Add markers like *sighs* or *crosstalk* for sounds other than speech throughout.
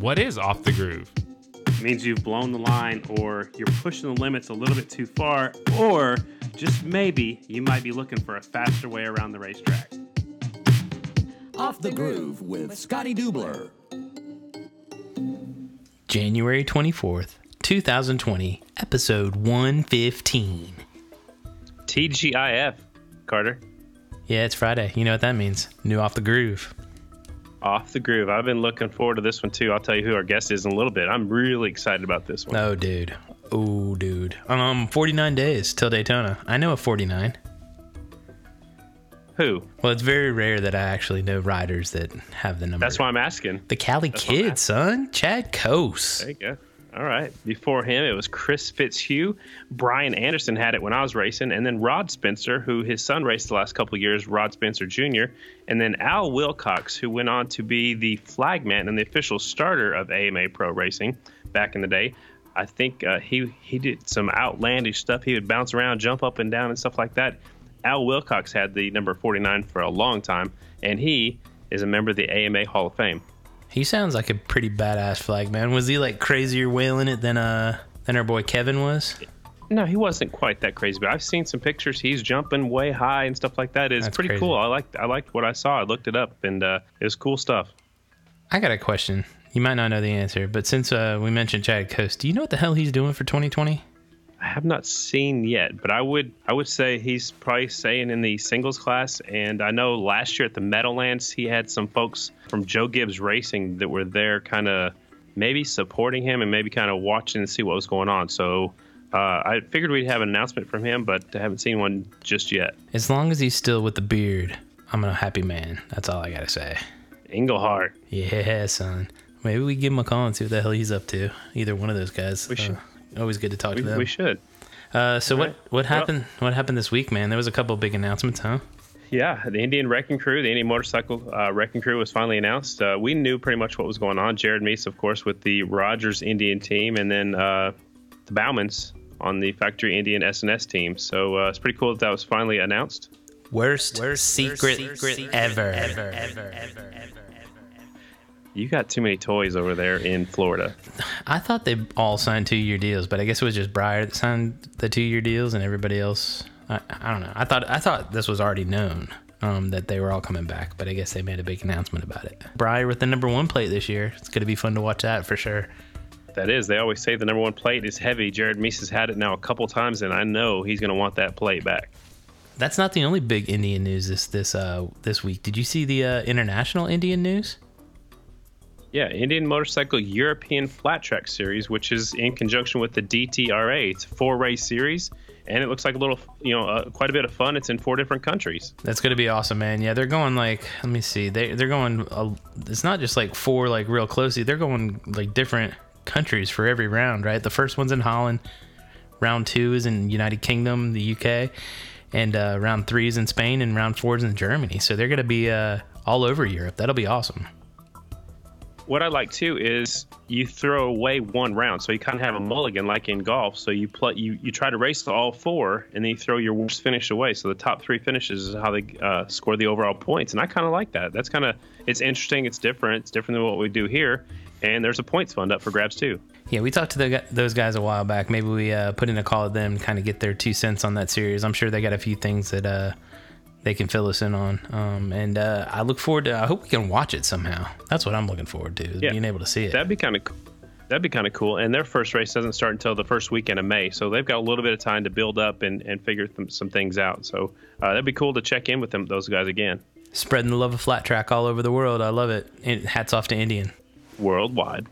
What is off the groove? It means you've blown the line or you're pushing the limits a little bit too far, or just maybe you might be looking for a faster way around the racetrack. Off the Groove with Scotty Dubler. January 24th, 2020, episode 115. TGIF, Carter. Yeah, it's Friday. You know what that means. New Off the Groove. Off the groove. I've been looking forward to this one too. I'll tell you who our guest is in a little bit. I'm really excited about this one. Oh, dude. Oh, dude. Um, 49 days till Daytona. I know a 49. Who? Well, it's very rare that I actually know riders that have the number. That's why I'm asking. The Cali That's Kid, son. Chad Cose. There you go. All right. Before him, it was Chris Fitzhugh. Brian Anderson had it when I was racing, and then Rod Spencer, who his son raced the last couple years, Rod Spencer Jr., and then Al Wilcox, who went on to be the flagman and the official starter of AMA Pro Racing back in the day. I think uh, he he did some outlandish stuff. He would bounce around, jump up and down, and stuff like that. Al Wilcox had the number 49 for a long time, and he is a member of the AMA Hall of Fame. He sounds like a pretty badass flag man. Was he like crazier wailing it than uh than our boy Kevin was? No, he wasn't quite that crazy, but I've seen some pictures. He's jumping way high and stuff like that. It's That's pretty crazy. cool. I liked I liked what I saw. I looked it up, and uh, it was cool stuff. I got a question. You might not know the answer, but since uh, we mentioned Chad Cose, do you know what the hell he's doing for 2020? I have not seen yet, but I would I would say he's probably staying in the singles class. And I know last year at the Meadowlands, he had some folks from Joe Gibbs Racing that were there, kind of maybe supporting him and maybe kind of watching and see what was going on. So uh, I figured we'd have an announcement from him, but I haven't seen one just yet. As long as he's still with the beard, I'm a happy man. That's all I gotta say. Englehart. Yeah, son. Maybe we give him a call and see what the hell he's up to. Either one of those guys. We should. Uh, always good to talk We, to them. we should. Uh, so what Right. what Well- happened? what happened this week, man? There was a couple big announcements, huh? Yeah, the Indian Wrecking Crew, the Indian Motorcycle uh, Wrecking Crew was finally announced. Uh, we knew pretty much what was going on. Jared Mees, of course, with the Rogers Indian team, and then uh, the Baumans on the Factory Indian SNS team. So uh, it's pretty cool that that was finally announced. Worst, secret, ever. You got too many toys over there in Florida. I thought they all signed two year deals, but I guess it was just Briar that signed the two year deals, and everybody else. I, I don't know. I thought I thought this was already known um, that they were all coming back, but I guess they made a big announcement about it. Briar with the number one plate this year. It's going to be fun to watch that for sure. That is, they always say the number one plate is heavy. Jared Mees has had it now a couple times, and I know he's going to want that plate back. That's not the only big Indian news this this uh, this week. Did you see the uh, international Indian news? Yeah, Indian Motorcycle European Flat Track Series, which is in conjunction with the DTRA. It's a four race series, and it looks like a little, you know, uh, quite a bit of fun. It's in four different countries. That's gonna be awesome, man. Yeah, they're going like, let me see, they they're going. Uh, it's not just like four like real closely. They're going like different countries for every round, right? The first one's in Holland, round two is in United Kingdom, the UK, and uh, round three is in Spain, and round four is in Germany. So they're gonna be uh, all over Europe. That'll be awesome. What I like too is you throw away one round, so you kind of have a mulligan like in golf. So you play, you you try to race all four, and then you throw your worst finish away. So the top three finishes is how they uh, score the overall points, and I kind of like that. That's kind of it's interesting. It's different. It's different than what we do here, and there's a points fund up for grabs too. Yeah, we talked to the, those guys a while back. Maybe we uh, put in a call with them to kind of get their two cents on that series. I'm sure they got a few things that uh, they can fill us in on. Um, and uh, I look forward to. I hope we can watch it somehow. That's what I'm looking forward to. Yeah. being able to see it. That'd be kind of that'd be kind of cool. And their first race doesn't start until the first weekend of May, so they've got a little bit of time to build up and, and figure th- some things out. So uh, that'd be cool to check in with them those guys again Spreading the love of flat track all over the world. I love it. And hats off to Indian. Worldwide.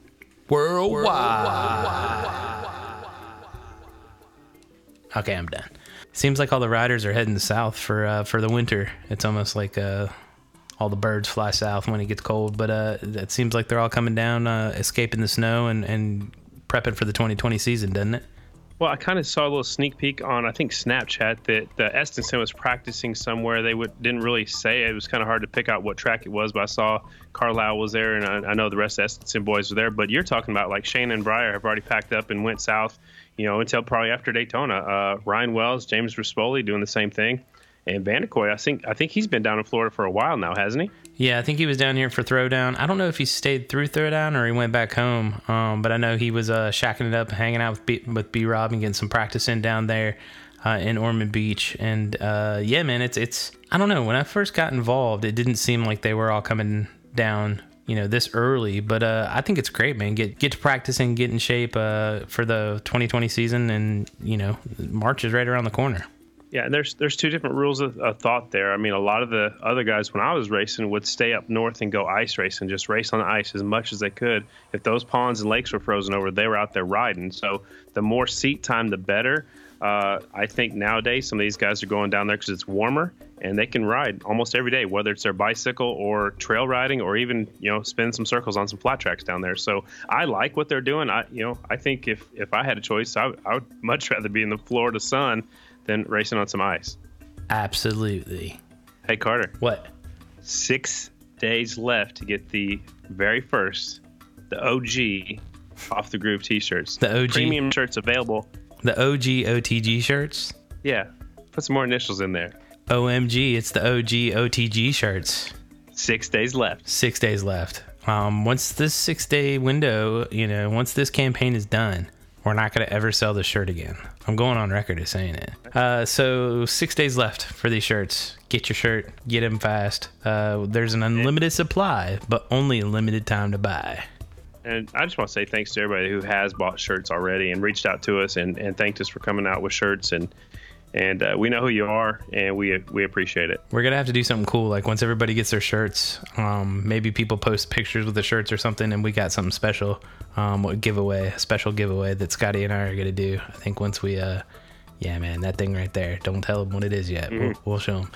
Worldwide. Okay, I'm done. Seems like all the riders are heading south for uh, for the winter. It's almost like uh, all the birds fly south when it gets cold. But uh, it seems like they're all coming down, uh, escaping the snow, and, and prepping for the 2020 season, doesn't it? Well, I kind of saw a little sneak peek on I think Snapchat that uh, Estenson was practicing somewhere. They would, didn't really say it. It was kind of hard to pick out what track it was, but I saw Carlile was there, and I, I know the rest of the Estenson boys were there. But you're talking about like Shane and Briar have already packed up and went south, you know, until probably after Daytona. Uh, Ryan Wells, James Rispoli doing the same thing. And Vanderkoy, I think I think he's been down in Florida for a while now, hasn't he? Yeah, I think he was down here for throwdown. I don't know if he stayed through throwdown or he went back home. Um, but I know he was uh, shacking it up, hanging out with B, with B Rob and getting some practice in down there uh, in Ormond Beach. And uh, yeah, man, it's it's I don't know. When I first got involved, it didn't seem like they were all coming down you know this early but uh, i think it's great man get get to practice and get in shape uh, for the 2020 season and you know march is right around the corner yeah, and there's there's two different rules of, of, thought there. I mean, a lot of the other guys when I was racing would stay up north and go ice racing, just race on the ice as much as they could. If those ponds and lakes were frozen over, they were out there riding. So the more seat time, the better. Uh, I think nowadays some of these guys are going down there because it's warmer and they can ride almost every day, whether it's their bicycle or trail riding or even you know spin some circles on some flat tracks down there. So I like what they're doing. I you know I think if if I had a choice, I, I would *laughs* much rather be in the Florida sun than racing on some ice. Absolutely. Hey, Carter. What? Six days left to get the very first, the OG, off the groove t-shirts. The OG premium shirts available. The OG OTG shirts. Yeah, put some more initials in there. OMG, it's the OG OTG shirts. Six days left. Six days left. Um, once this six day window, you know, once this campaign is done, we're not going to ever sell this shirt again. I'm going on record as saying it. Uh, so six days left for these shirts. Get your shirt, get them fast. Uh, there's an unlimited supply, but only a limited time to buy. And I just want to say thanks to everybody who has bought shirts already and reached out to us and, and thanked us for coming out with shirts and and uh, we know who you are and we we appreciate it. We're gonna have to do something cool like once everybody gets their shirts um, maybe people post pictures with the shirts or something and we got something special um, a giveaway a special giveaway that scotty and i are gonna do. I think once we uh yeah man that thing right there. Don't tell them what it is yet. Mm-hmm. we'll, we'll, show them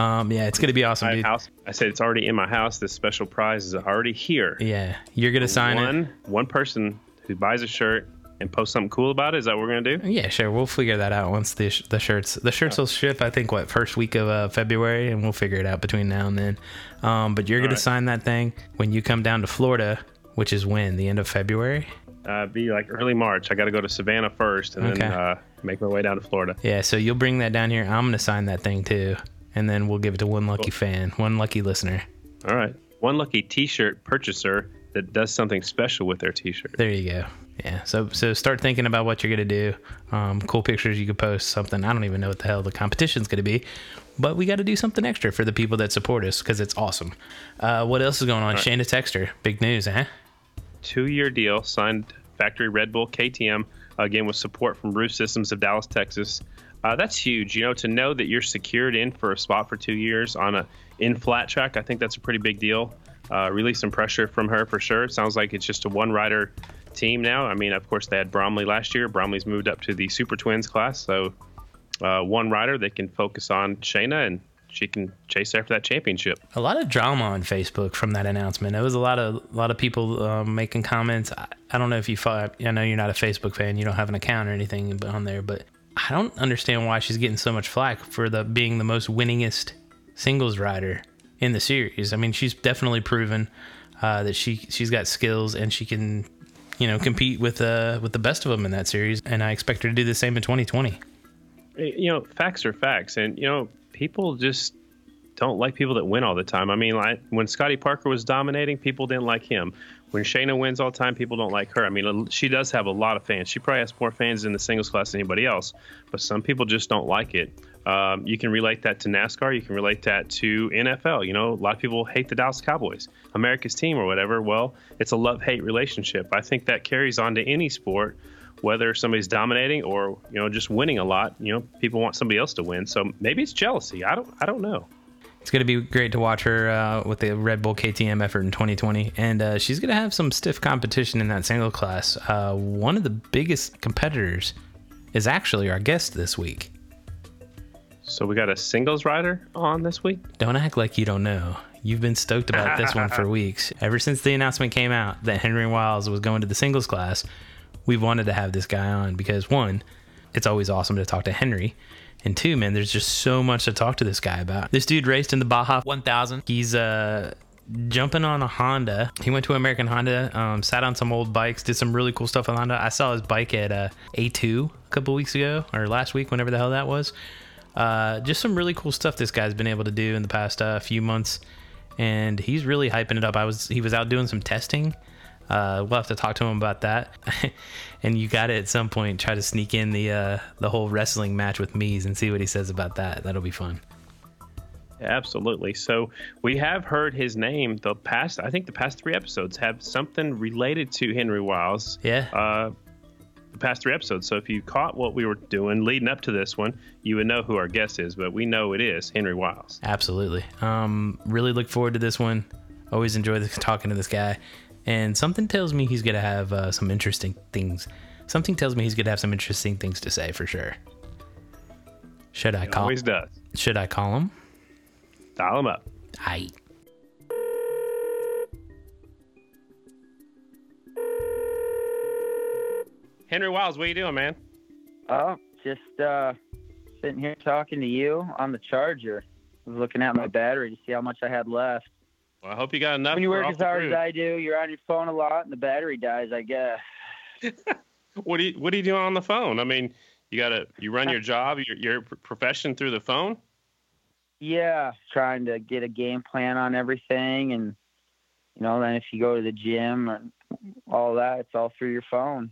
um, yeah it's gonna be awesome dude. House, i said it's already in my house this special prize is already here yeah you're gonna sign one, it one person who buys a shirt and post something cool about it? Is that what we're gonna do? Yeah, sure. We'll figure that out once the sh- the shirts the shirts will ship. I think what first week of uh, February, and we'll figure it out between now and then. Um, but you're gonna right. sign that thing when you come down to Florida, which is when the end of February. Uh, be like early March. I got to go to Savannah first, and okay. then uh, make my way down to Florida. Yeah, so you'll bring that down here. I'm gonna sign that thing too, and then we'll give it to one lucky cool. fan, one lucky listener. All right, one lucky T-shirt purchaser that does something special with their T-shirt. There you go yeah so so start thinking about what you're gonna do um, cool pictures you could post something i don't even know what the hell the competition's gonna be but we got to do something extra for the people that support us because it's awesome uh, what else is going on right. shayna texter big news eh two year deal signed factory red bull ktm again with support from roof systems of dallas texas uh, that's huge you know to know that you're secured in for a spot for two years on a in flat track i think that's a pretty big deal uh, release some pressure from her for sure it sounds like it's just a one rider team now. I mean, of course, they had Bromley last year. Bromley's moved up to the Super Twins class, so uh, one rider they can focus on Shayna and she can chase after that championship. A lot of drama on Facebook from that announcement. It was a lot of a lot of people um, making comments. I, I, don't know if you thought. I know you're not a Facebook fan. You don't have an account or anything on there, but I don't understand why she's getting so much flack for the being the most winningest singles rider in the series. I mean, she's definitely proven uh, that she she's got skills and she can you know, compete with uh with the best of them in that series, and I expect her to do the same in 2020. You know, facts are facts, and you know, people just don't like people that win all the time. I mean, like when Scotty Parker was dominating, people didn't like him. When Shayna wins all the time, people don't like her. I mean, she does have a lot of fans. She probably has more fans in the singles class than anybody else, but some people just don't like it. Um, you can relate that to NASCAR. You can relate that to NFL. You know, a lot of people hate the Dallas Cowboys, America's team or whatever. Well, it's a love hate relationship. I think that carries on to any sport, whether somebody's dominating or you know just winning a lot. You know, people want somebody else to win. So maybe it's jealousy. I don't. I don't know. It's going to be great to watch her uh, with the Red Bull KTM effort in 2020. And uh, she's going to have some stiff competition in that single class. Uh, one of the biggest competitors is actually our guest this week. So we got a singles rider on this week? Don't act like you don't know. You've been stoked about this one for *laughs* weeks. Ever since the announcement came out that Henry Wiles was going to the singles class, we've wanted to have this guy on because one, it's always awesome to talk to Henry. And two, man, there's just so much to talk to this guy about. This dude raced in the Baja 1000. He's uh jumping on a Honda. He went to American Honda, um, sat on some old bikes, did some really cool stuff on Honda. I saw his bike at uh, A2 a couple weeks ago or last week, whenever the hell that was. Uh, just some really cool stuff this guy's been able to do in the past uh, few months, and he's really hyping it up. I was he was out doing some testing. Uh, we'll have to talk to him about that, *laughs* and you got to at some point try to sneak in the uh, the whole wrestling match with Miz and see what he says about that. That'll be fun. Absolutely. So we have heard his name the past. I think the past three episodes have something related to Henry Wiles. Yeah. Uh, the past three episodes. So if you caught what we were doing leading up to this one, you would know who our guest is. But we know it is Henry Wiles. Absolutely. Um, really look forward to this one. Always enjoy this, talking to this guy. And something tells me he's gonna have uh, some interesting things. Something tells me he's gonna have some interesting things to say for sure. Should I It call? always does. Should I call him? Dial him up. I. Henry Wiles, what are you doing, man? Oh, just uh, sitting here talking to you on the charger. I was looking at my battery to see how much I had left. Well, I hope you got enough. When you work as hard as I do, you're on your phone a lot, and the battery dies. I guess. *laughs* What do you What are you doing on the phone? I mean, you gotta you run uh, your job, your your profession through the phone. Yeah, trying to get a game plan on everything, and you know, then if you go to the gym and all that, it's all through your phone.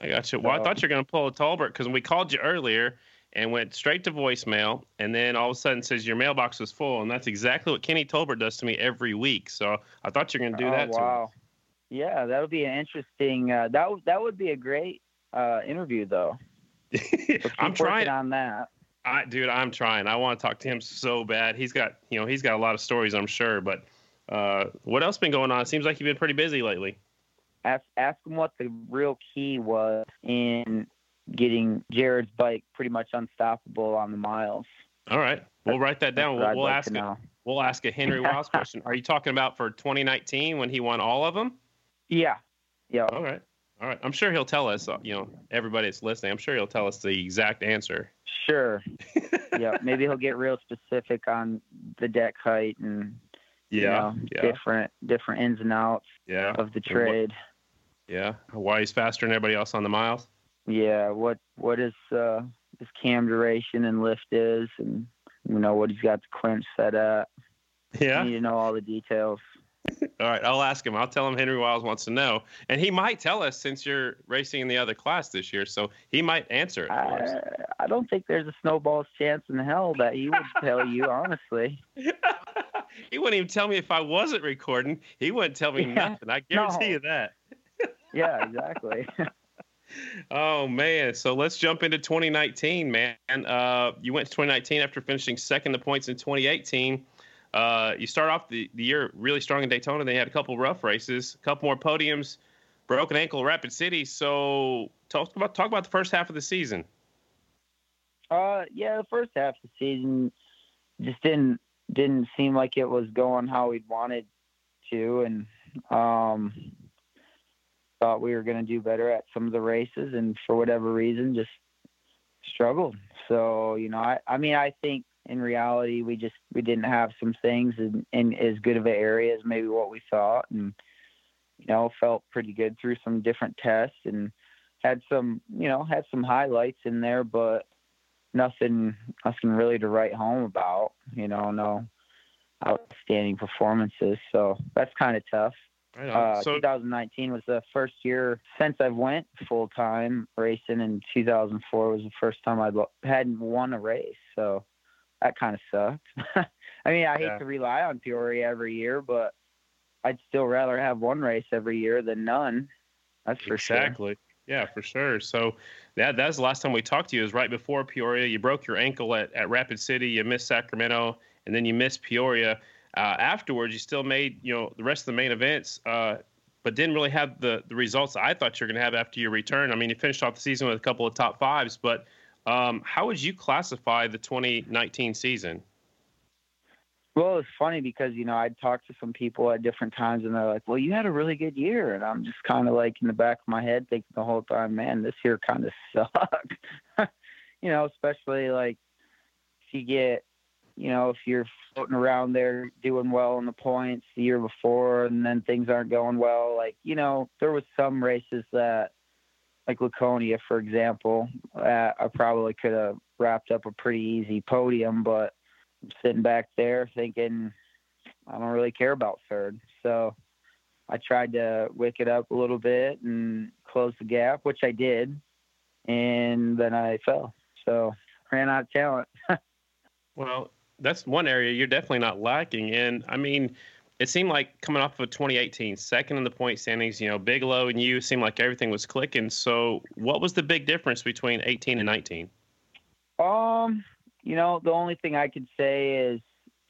I got you. Well, I thought you were gonna pull a Tolbert because we called you earlier and went straight to voicemail, and then all of a sudden says your mailbox was full, and that's exactly what Kenny Tolbert does to me every week. So I thought you were gonna do oh, that. wow. Yeah, that'll be an interesting. Uh, that w- that would be a great uh, interview, though. *laughs* I'm trying. on that. I, dude, I'm trying. I want to talk to him so bad. He's got, you know, he's got a lot of stories, I'm sure. But uh, what else been going on? It seems like you've been pretty busy lately. ask ask him what the real key was in getting Jared's bike pretty much unstoppable on the miles. All right, we'll write that down. We'll, we'll like ask it. We'll ask a Henry Wiles *laughs* question. Are you talking about for 2019 when he won all of them? Yeah, yeah. All right. All right. I'm sure he'll tell us, uh, you know, everybody that's listening, I'm sure he'll tell us the exact answer. Sure. *laughs* yeah, maybe he'll get real specific on the deck height and you know, yeah. different different ins and outs Yeah. of the what- trade. Yeah. Why he's faster than everybody else on the miles. Yeah, what what is uh his cam duration and lift is and you know what he's got the clinch set at. Yeah. You need to know all the details. *laughs* All right. I'll ask him. I'll tell him Henry Wiles wants to know. And he might tell us since you're racing in the other class this year. So he might answer it. I, I don't think there's a snowball's chance in hell that he would *laughs* tell you, honestly. *laughs* he wouldn't even tell me if I wasn't recording. He wouldn't tell me Yeah. nothing. I guarantee No. you that. Yeah, exactly. Oh man, so let's jump into 2019, man. Uh, you went to 2019 after finishing second the points in 2018. Uh, you start off the, the year really strong in Daytona. They had a couple rough races, a couple more podiums, broken ankle, Rapid City. So talk about talk about the first half of the season. Uh, yeah, the first half of the season just didn't didn't seem like it was going how we'd wanted to, and um, thought we were going to do better at some of the races, and for whatever reason, just struggled. So you know, I I mean, I think in reality we just we didn't have some things in, in as good of an area as maybe what we thought, and you know, felt pretty good through some different tests and had some you know had some highlights in there, but nothing nothing really to write home about. You know, no outstanding performances. So that's kind of tough. Uh, so 2019 was the first year since I went full time racing, and 2004 was the first time I hadn't won a race. So that kind of sucked. *laughs* I mean, I hate to rely on Peoria every year, but I'd still rather have one race every year than none. That's for sure. exactly. Yeah, for sure. So that that's the last time we talked to you. Is right before Peoria. You broke your ankle at, at Rapid City. You missed Sacramento, and then you missed Peoria. Uh, afterwards, you still made you know the rest of the main events, uh, but didn't really have the the results I thought you were going to have after your return. I mean, you finished off the season with a couple of top fives, but um, how would you classify the 2019 season? Well, it's funny because you know I'd talk to some people at different times, and they're like, "Well, you had a really good year," and I'm just kind of like in the back of my head thinking the whole time, "Man, this year kind of sucked." you know, especially like if you get, you know, if you're floating around there doing well in the points the year before, and then things aren't going well. Like you know, there was some races that like Laconia, for example, uh, I probably could have wrapped up a pretty easy podium, but I'm sitting back there thinking I don't really care about third. So I tried to wick it up a little bit and close the gap, which I did, and then I fell. So ran out of talent. *laughs* well, that's one area you're definitely not lacking in. I mean, it seemed like coming off of 2018, second in the point standings, you know, Bigelow and you seemed like everything was clicking. So, what was the big difference between 18 and 19? Um, you know, the only thing I could say is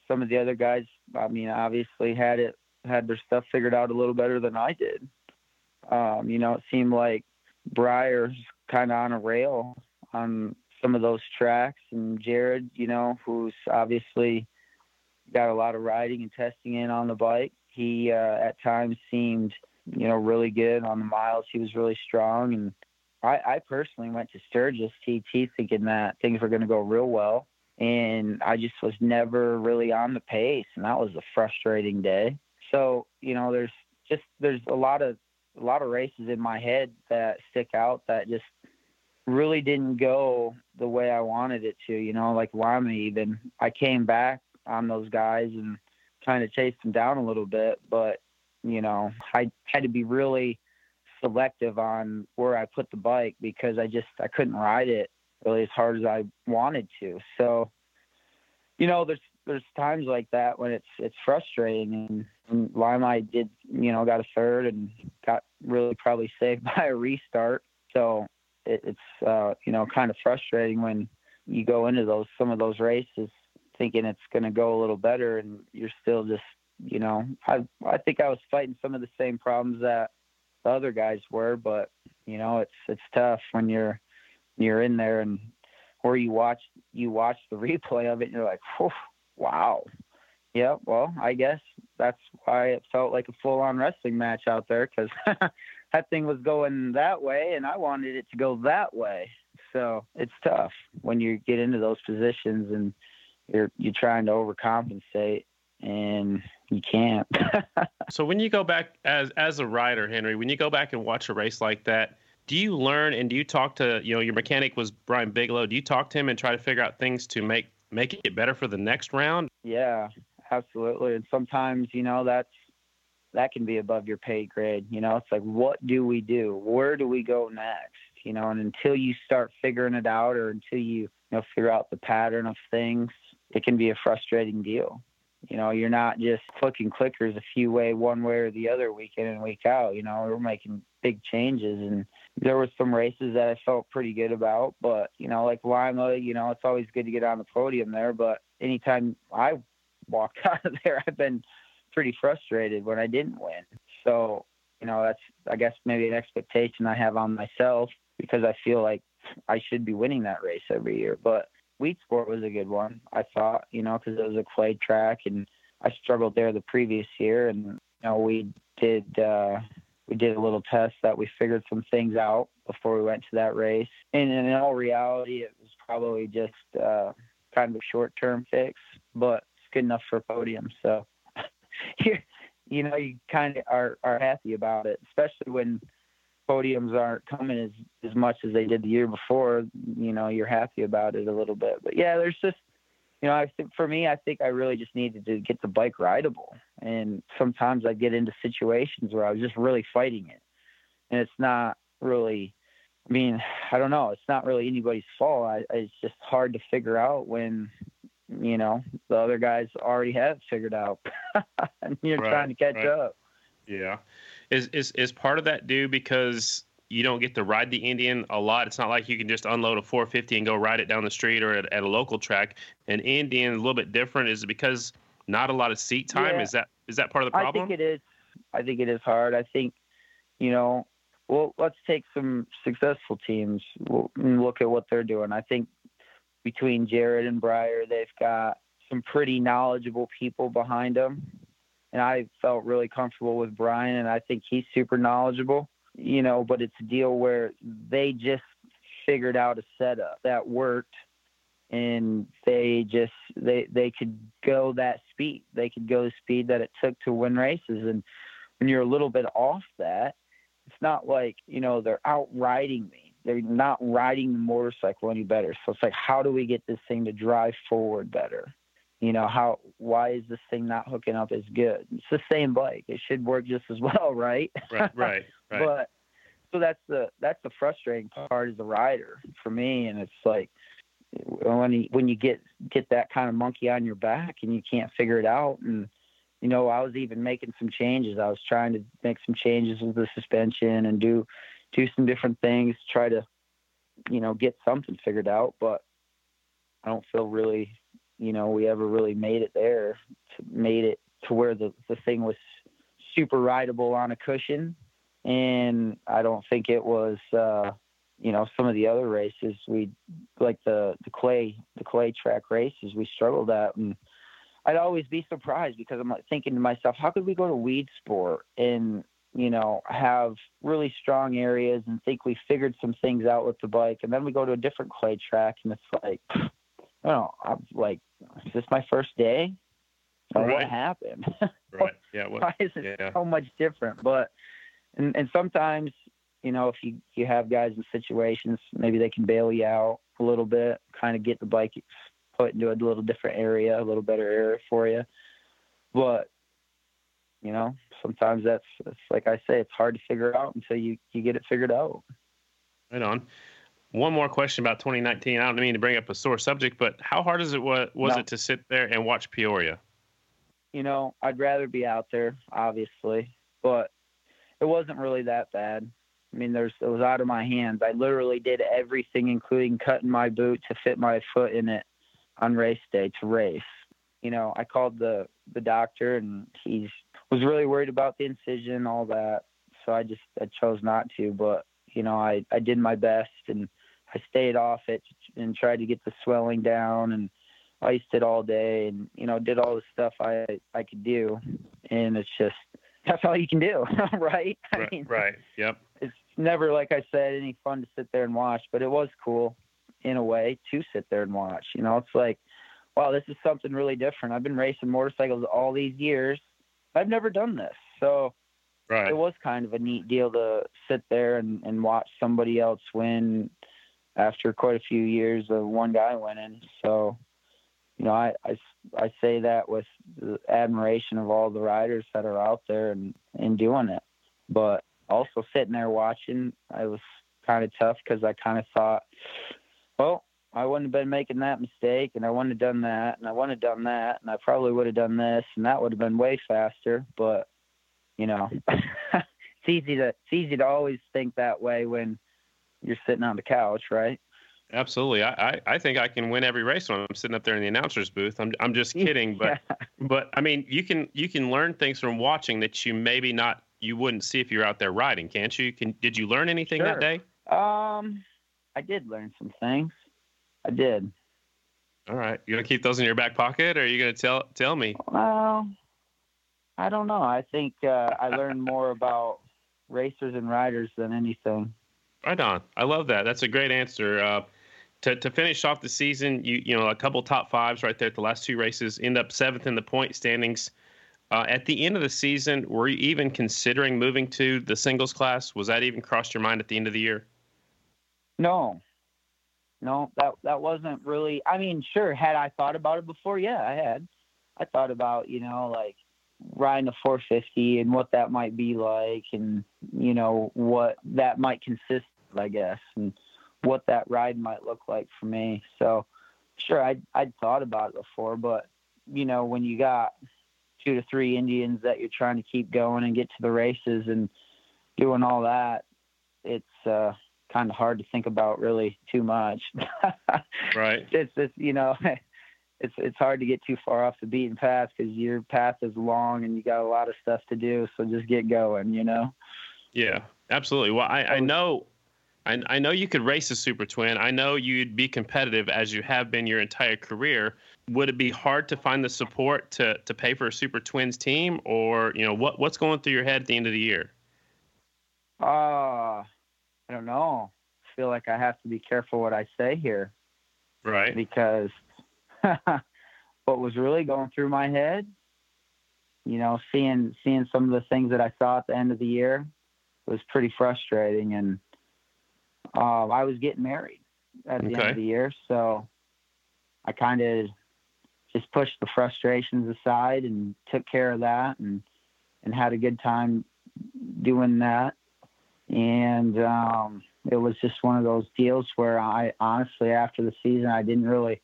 some of the other guys. I mean, obviously had it had their stuff figured out a little better than I did. Um, you know, it seemed like Briar's kind of on a rail on some of those tracks, and Jared, you know, who's obviously got a lot of riding and testing in on the bike. He uh, at times seemed, you know, really good on the miles. He was really strong, and I, I personally went to Sturgis TT thinking that things were going to go real well, and I just was never really on the pace, and that was a frustrating day. So you know, there's just there's a lot of a lot of races in my head that stick out that just really didn't go the way I wanted it to. You know, like Lima even I came back on those guys and kind of chased them down a little bit, but you know, I had to be really selective on where I put the bike because I just I couldn't ride it really as hard as I wanted to. So, you know, there's there's times like that when it's it's frustrating and, and Lima did you know got a third and got really probably saved *laughs* by a restart. So it, it's uh, you know kind of frustrating when you go into those some of those races thinking it's going to go a little better and you're still just you know I I think I was fighting some of the same problems that the other guys were, but you know it's it's tough when you're you're in there and or you watch you watch the *laughs* replay of it and you're like, wow, yeah. Well, I guess that's why it felt like a full on wrestling match out there because *laughs* that thing was going that way and I wanted it to go that way. So it's tough when you get into those positions and you're you're trying to overcompensate and you can't. *laughs* so when you go back as as a rider, Henry, when you go back and watch a race like that, do you learn and do you talk to you know your mechanic was Brian Bigelow? Do you talk to him and try to figure out things to make make it better for the next round? Yeah, absolutely. And sometimes you know that's that can be above your pay grade. You know, it's like what do we do? Where do we go next? You know, and until you start figuring it out or until you you know figure out the pattern of things, it can be a frustrating deal. You know, you're not just clicking clickers a few way one way or the other week in and week out. You know, we're making big changes and there were some races that I felt pretty good about, but you know, like Lima, you know, it's always good to get on the podium there, but anytime I walked *laughs* out of there, I've been pretty frustrated when I didn't win. So, you know, that's I guess maybe an expectation I have on myself because I feel like I should be winning that race every year, but Weedsport was a good one. I thought, you know, because it was a clay track, and I struggled there the previous year, and you know, we did uh, we did a little test that we figured some things out before we went to that race. And in all reality, it was probably just uh, kind of a short term fix, but it's good enough for a podium. So you *laughs* you know, you kind of are are happy about it, especially when podiums aren't coming as as much as they did the year before, you know, you're happy about it a little bit. But yeah, there's just you know, I think for me, I think I really just needed to get the bike rideable. And sometimes I get into situations where I was just really fighting it. And it's not really I mean, I don't know, it's not really anybody's fault. I, it's just hard to figure out when you know, the other guys already have figured out *laughs* and *laughs* you're right, trying to catch right. up. Yeah. Is is is part of that due because you don't get to ride the Indian a lot. It's not like you can just unload a 450 and go ride it down the street or at, at a local track. An Indian is a little bit different. Is it because not a lot of seat time? Yeah. Is that is that part of the problem? I think it is. I think it is hard. I think, you know, well, let's take some successful teams and look at what they're doing. I think between Jared and Briar, they've got some pretty knowledgeable people behind them and I felt really comfortable with Brian, and I think he's super knowledgeable. You know, but it's a deal where they just figured out a setup that worked, and they just they they could go that speed. They could go the speed that it took to win races, and when you're a little bit off that, it's not like you know they're out riding me. They're not riding the motorcycle any better. So it's like, how do we get this thing to drive forward better? You know, how why is this thing not hooking up as good? It's the same bike. It should work just as *laughs* well, right? Right, right, *laughs* right. but so that's the that's the frustrating part as a rider for me, and it's like when you when you get get that kind of monkey on your back and you can't figure it out and you know i was even making some changes i was trying to make some changes with the suspension and do do some different things try to you know get something figured out but i don't feel really you know we ever really made it there made it to where the the thing was super rideable on a cushion. And i don't think it was uh you know some of the other races we like the the clay the clay track races we struggled at. And I'd always be surprised because I'm like thinking to myself how could we go to weed sport and you know have really strong areas and think we figured some things out with the bike? And then we go to a different clay track and it's like I don't know I'm like is this my first day right. what happened *laughs* right yeah what, why is it yeah. so much different but and and sometimes you know, if you, you have guys in situations, maybe they can bail you out a little bit, kind of get the bike put into a little different area, a little better area for you. But, you know, sometimes that's, that's like I say, it's hard to figure out until you, you get it figured out. Right on. One more question about 2019. I don't mean to bring up a sore subject, but how hard is it was, was No. it to sit there and watch Peoria? You know, I'd rather be out there, obviously, but it wasn't really that bad. I mean, there's it was out of my hands. I literally did everything, including cutting my boot to fit my foot in it on race day to race. You know, I called the the doctor, and he was really worried about the incision, all that. So I just I chose not to. But you know, I I did my best, and I stayed off it and tried to get the swelling down, and iced it all day, and you know, did all the stuff I I could do. And it's just that's all you can do, *laughs* right? I Right, mean, right. Yep. it's never like I said any fun to sit there and watch, but it was cool in a way to sit there and watch. You know, it's like, wow, this is something really different. I've been racing motorcycles all these years. I've never done this. So Right. it was kind of a neat deal to sit there and, and watch somebody else win after quite a few years of one guy winning. So, you know, I, I, I say that with admiration of all the riders that are out there and, and doing it. But also sitting there watching, I was kind of tough because I kind of thought, well, I wouldn't have been making that mistake, and I wouldn't have done that, and I wouldn't have done that, and I probably would have done this, and that would have been way faster. But you know, *laughs* it's easy to it's easy to always think that way when you're sitting on the couch, right? Absolutely. I, I, I think I can win every race when I'm sitting up there in the announcer's booth. I'm I'm just *laughs* kidding, but Yeah. but I mean you can you can learn things from watching that you maybe not you wouldn't see if you're out there riding, can't you? Can did you learn anything Sure. that day? um, I did learn some things. I did. All right. You gonna keep those in your back pocket or are you gonna tell tell me? Well, I don't know. I think uh, I learned more about racers and riders than anything. Right on. I love that. That's a great answer. Uh, to, to finish off the season, you you know a couple top fives right there at the last two races. End up seventh in the point standings. Uh, at the end of the season, were you even considering moving to the singles class? Was that even crossed your mind at the end of the year? No, no, that that wasn't really. I mean, sure, had I thought about it before? Yeah, I had. I thought about you know like riding a 450 and what that might be like, and you know what that might consist I guess, and what that ride might look like for me. So, sure, I'd I'd thought about it before, but you know when you got two to three Indians that you're trying to keep going and get to the races and doing all that, it's uh, kind of hard to think about really too much. *laughs* Right. it's it's you know *laughs* it's it's hard to get too far off the beaten path because your path is long and you got a lot of stuff to do. So just get going, you know. Yeah, absolutely. Well, I, I know, I, I know you could race a super twin. I know you'd be competitive as you have been your entire career. Would it be hard to find the support to to pay for a super twins team, or you know what what's going through your head at the end of the year? Uh, I don't know. I feel like I have to be careful what I say here Right. because *laughs* what was really going through my head, you know, seeing seeing some of the things that I saw at the end of the year, was pretty frustrating, and uh, I was getting married at the end of the year, so I kind of just pushed the frustrations aside and took care of that, and and had a good time doing that. And um, it was just one of those deals where I honestly, after the season, I didn't really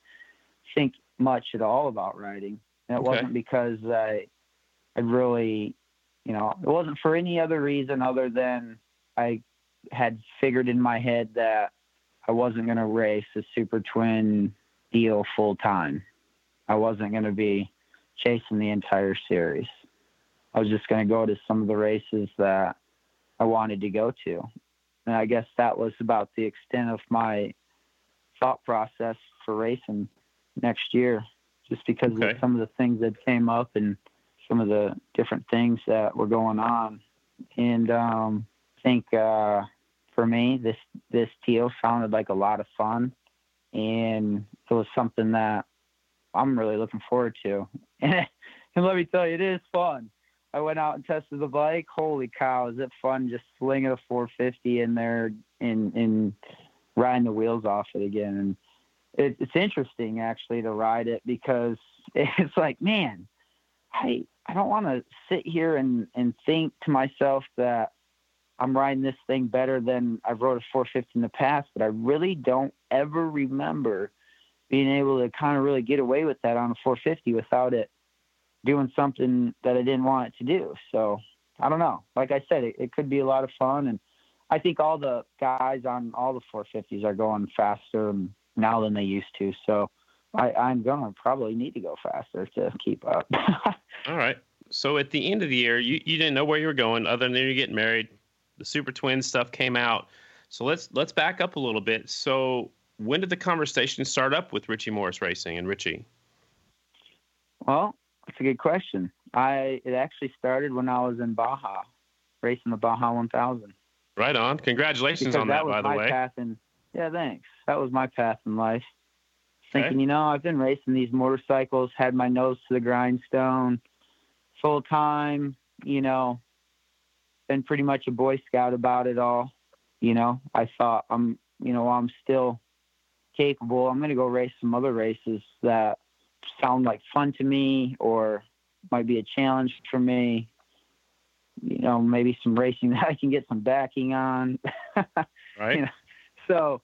think much at all about writing. And it Okay. wasn't because I, I really, you know, it wasn't for any other reason other than I had figured in my head that I wasn't going to race a super twin deal full time. I wasn't going to be chasing the entire series. I was just going to go to some of the races that I wanted to go to. And I guess that was about the extent of my thought process for racing next year, just because Okay. of some of the things that came up and some of the different things that were going on. And um, think uh, for me, this this deal sounded like a lot of fun, and it was something that I'm really looking forward to. *laughs* and let me tell you, it is fun. I went out and tested the bike. Holy cow, is it fun just slinging a 450 in there and, and riding the wheels off it again. And it, it's interesting actually to ride it because *laughs* it's like, man, I, I don't want to sit here and, and think to myself that I'm riding this thing better than I've rode a 450 in the past, but I really don't ever remember being able to kind of really get away with that on a 450 without it doing something that I didn't want it to do. So I don't know. Like I said, it, it could be a lot of fun, and I think all the guys on all the 450s are going faster now than they used to. So I, I'm gonna probably need to go faster to keep up. *laughs* All right. So at the end of the year, you, you didn't know where you were going other than you're getting married. The Super Twins stuff came out. So let's let's back up a little bit. So when did the conversation start up with Richie Morris Racing and Richie? well, that's a good question. I it actually started when I was in Baja, racing the Baja 1000. Right on. Congratulations because on that, was by the way. path in yeah thanks that was my path in life Okay. thinking you know i've been racing these motorcycles had my nose to the grindstone full time you know been pretty much a boy scout about it all. You know i thought i'm you know i'm still capable. I'm going to go race some other races that sound like fun to me or might be a challenge for me. You know maybe some racing *laughs* that i can get some backing on. *laughs* Right. you know, so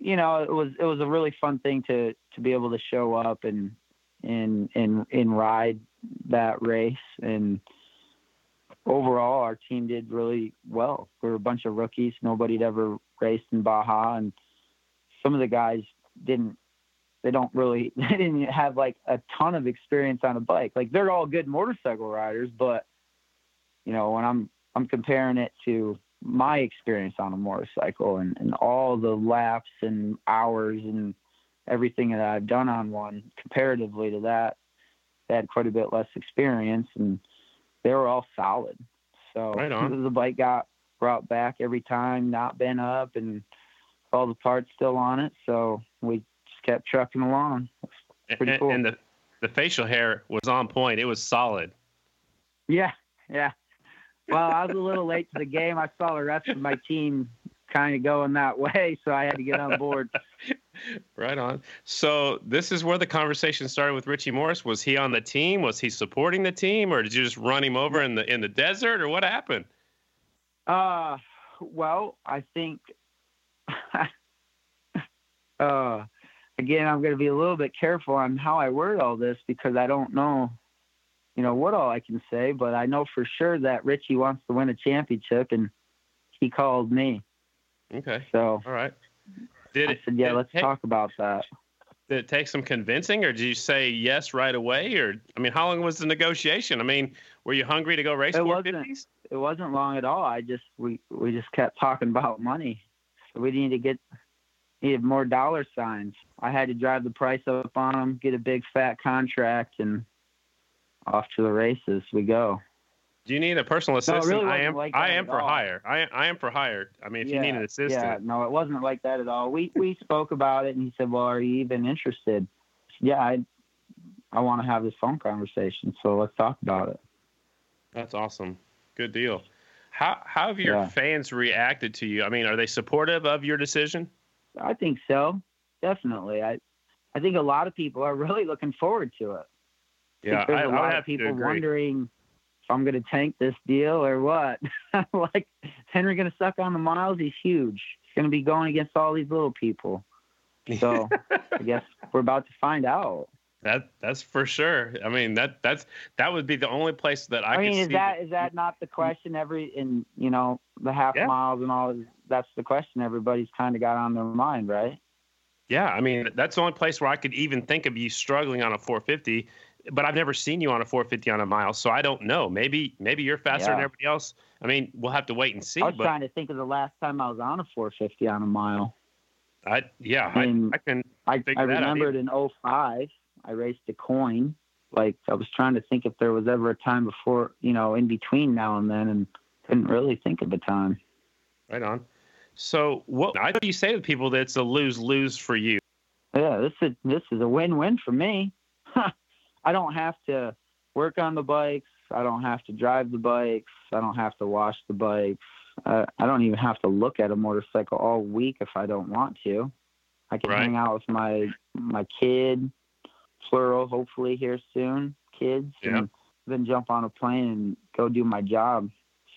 you know it was it was a really fun thing to to be able to show up and and and and ride that race. And overall our team did really well. We were a bunch of rookies. Nobody had ever raced in baja and some of the guys didn't they don't really *laughs* they didn't have like a ton of experience on a bike. Like they're all good motorcycle riders but you know when i'm i'm comparing it to my experience on a motorcycle and, and all the laps and hours and everything that I've done on one comparatively to that, they had quite a bit less experience and they were all solid. So Right the bike got brought back every time, not bent up and all the parts still on it. So we just kept trucking along. pretty and, cool. and the the facial hair was on point. It was solid. Yeah, yeah. Well, I was a little late to the game. I saw the rest of my team kind of going that *laughs* way, so I had to get on board. *laughs* *laughs* Right on. So this is where the conversation started with Richie Morris. Was he on the team? Was he supporting the team, or did you just run him over in the in the desert, or what happened? Uh, well, I think, *laughs* uh, again, I'm going to be a little bit careful on how I word all this because I don't know, you know, what all I can say, but I know for sure that Richie wants to win a championship and he called me. Okay. So All right. Did I it? said, yeah, let's take- talk about that. Did it take some convincing, or did you say yes right away? Or I mean, how long was the negotiation? I mean, were you hungry to go race It four wasn't. It wasn't long at all. I just, we, we just kept talking about money. So we needed to get, needed more dollar signs. I had to drive the price up on them, get a big fat contract, and off to the races we go. Do you need a personal No, assistant? really I am. like I am for all. hire. I I am for hire. I mean, if you need an assistant. Yeah, no, it wasn't like that at all. We we spoke about it, and he said, "Well, are you even interested?" Yeah, I I want to have this phone conversation, so let's talk about it. That's awesome. Good deal. How how have your Yeah. fans reacted to you? I mean, are they supportive of your decision? I think so. Definitely. I I think a lot of people are really looking forward to it. I Yeah, think there's I, a I would lot have of people wondering I'm going to tank this deal or what. *laughs* like, Henry going to suck on the miles? He's huge. He's going to be going against all these little people. So *laughs* I guess we're about to find out. That that's for sure. I mean that that's that would be the only place that I, I, could mean, is see that is that not the question? Every in you know the half Yeah. miles and all. That's the question everybody's kind of got on their mind, right? Yeah, I mean that's the only place where I could even think of you struggling on a 450. But I've never seen you on a 450 on a mile, so I don't know. Maybe maybe you're faster than everybody else. I mean, we'll have to wait and see. I was But trying to think of the last time I was on a 450 on a mile. I yeah, I mean, I, I can. I, I remembered in 05, I raced Du Quoin. Like I was trying to think if there was ever a time before, you know, in between now and then, and couldn't really think of a time. Right on. So what I thought you say to people that it's a lose lose for you. Yeah, this is this is a win-win for me. *laughs* I don't have to work on the bikes. I don't have to drive the bikes. I don't have to wash the bikes. Uh, I don't even have to look at a motorcycle all week if I don't want to. I can Right. hang out with my my kid, plural, hopefully here soon, kids, Yeah. and then jump on a plane and go do my job.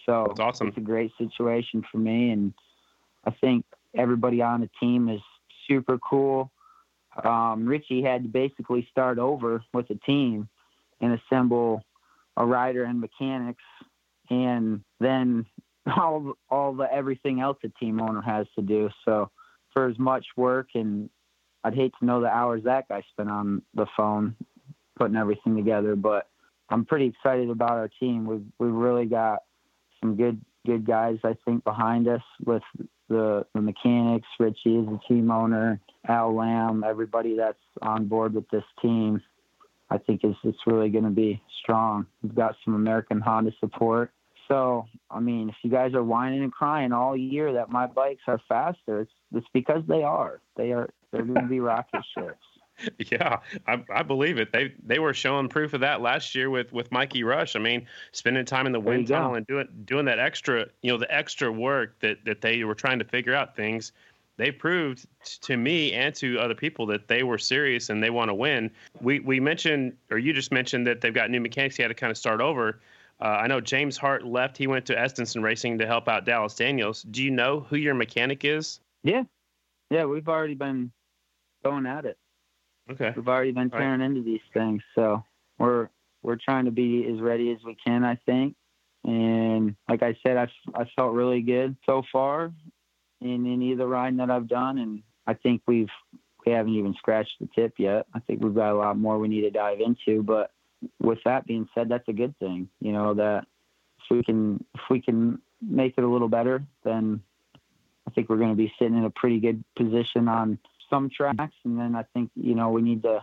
So That's awesome. it's a great situation for me, and I think everybody on the team is super cool. Um, Richie had to basically start over with the team and assemble a rider and mechanics, and then *laughs* all all the everything else a team owner has to do. So for as much work, and I'd hate to know the hours that guy spent on the phone putting everything together, but I'm pretty excited about our team. We've we've really got some good good guys I think behind us with the the mechanics, Richie is the team owner, Al Lamb, everybody that's on board with this team. I think it's it's really going to be strong. We've got some American Honda support. So, I mean, if you guys are whining and crying all year that my bikes are faster, it's it's because they are. They are. They're going to be rocket *laughs* ships. Yeah, I, I believe it. They they were showing proof of that last year with with Mikey Rush. I mean, spending time in the There wind you go. tunnel and doing doing that extra, you know, the extra work that that they were trying to figure out things. They proved to me and to other people that they were serious and they want to win. We we mentioned, or you just mentioned that they've got new mechanics. He had to kind of start over. Uh, I know James Hart left. He went to Estenson Racing to help out Dallas Daniels. Do you know who your mechanic is? Yeah, yeah, we've already been going at it. Okay. We've already been Right. tearing into these things, so we're we're trying to be as ready as we can, I think. And like I said, I I felt really good so far in any of the riding that I've done, and I think we've we haven't even scratched the tip yet. I think we've got a lot more we need to dive into, but with that being said, that's a good thing. You know that if we can if we can make it a little better, then I think we're going to be sitting in a pretty good position on some tracks, and then I think you know we need to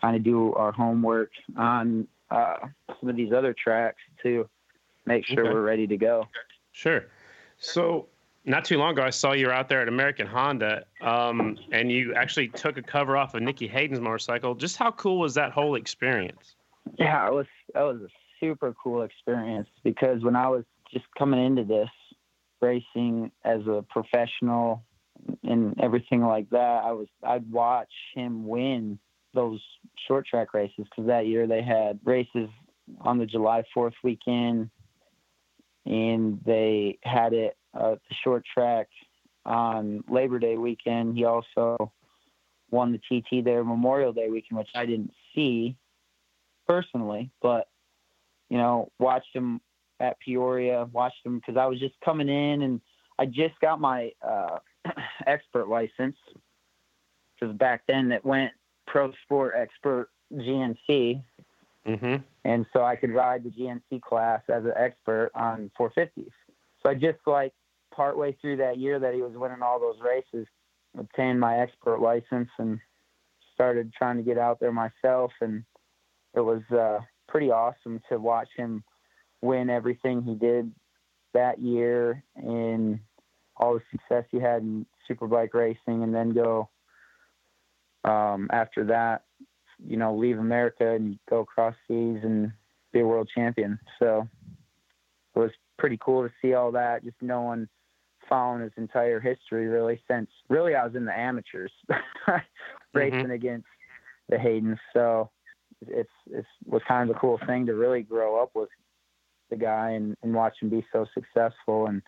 kind of do our homework on uh, some of these other tracks to make sure Okay. we're ready to go. Sure. So, not too long ago, I saw you were out there at American Honda, um, and you actually took a cover off of Nicky Hayden's motorcycle. Just how cool was that whole experience? Yeah, it was that was a super cool experience because when I was just coming into this racing as a professional and everything like that, I was I'd watch him win those short track races because that year they had races on the July 4th weekend and they had it uh, the short track on Labor Day weekend. He also won the TT there Memorial Day weekend, which I didn't see personally, but you know, watched him at Peoria, watched him because I was just coming in and I just got my uh, *clears throat* expert license because back then it went Pro Sport Expert GNC, Mm-hmm. and so I could ride the GNC class as an expert on 450s. So I just like partway through that year that he was winning all those races, obtained my expert license and started trying to get out there myself. And it was uh, pretty awesome to watch him win everything he did that year and all the success he had in superbike racing, and then go um, after that you know, leave America and go across seas and be a world champion. So it was pretty cool to see all that. Just knowing, following his entire history really since really I was in the amateurs, *laughs* racing Mhm. against the Haydens. So it's it's was kind of a cool thing to really grow up with the guy and, and watch him be so successful and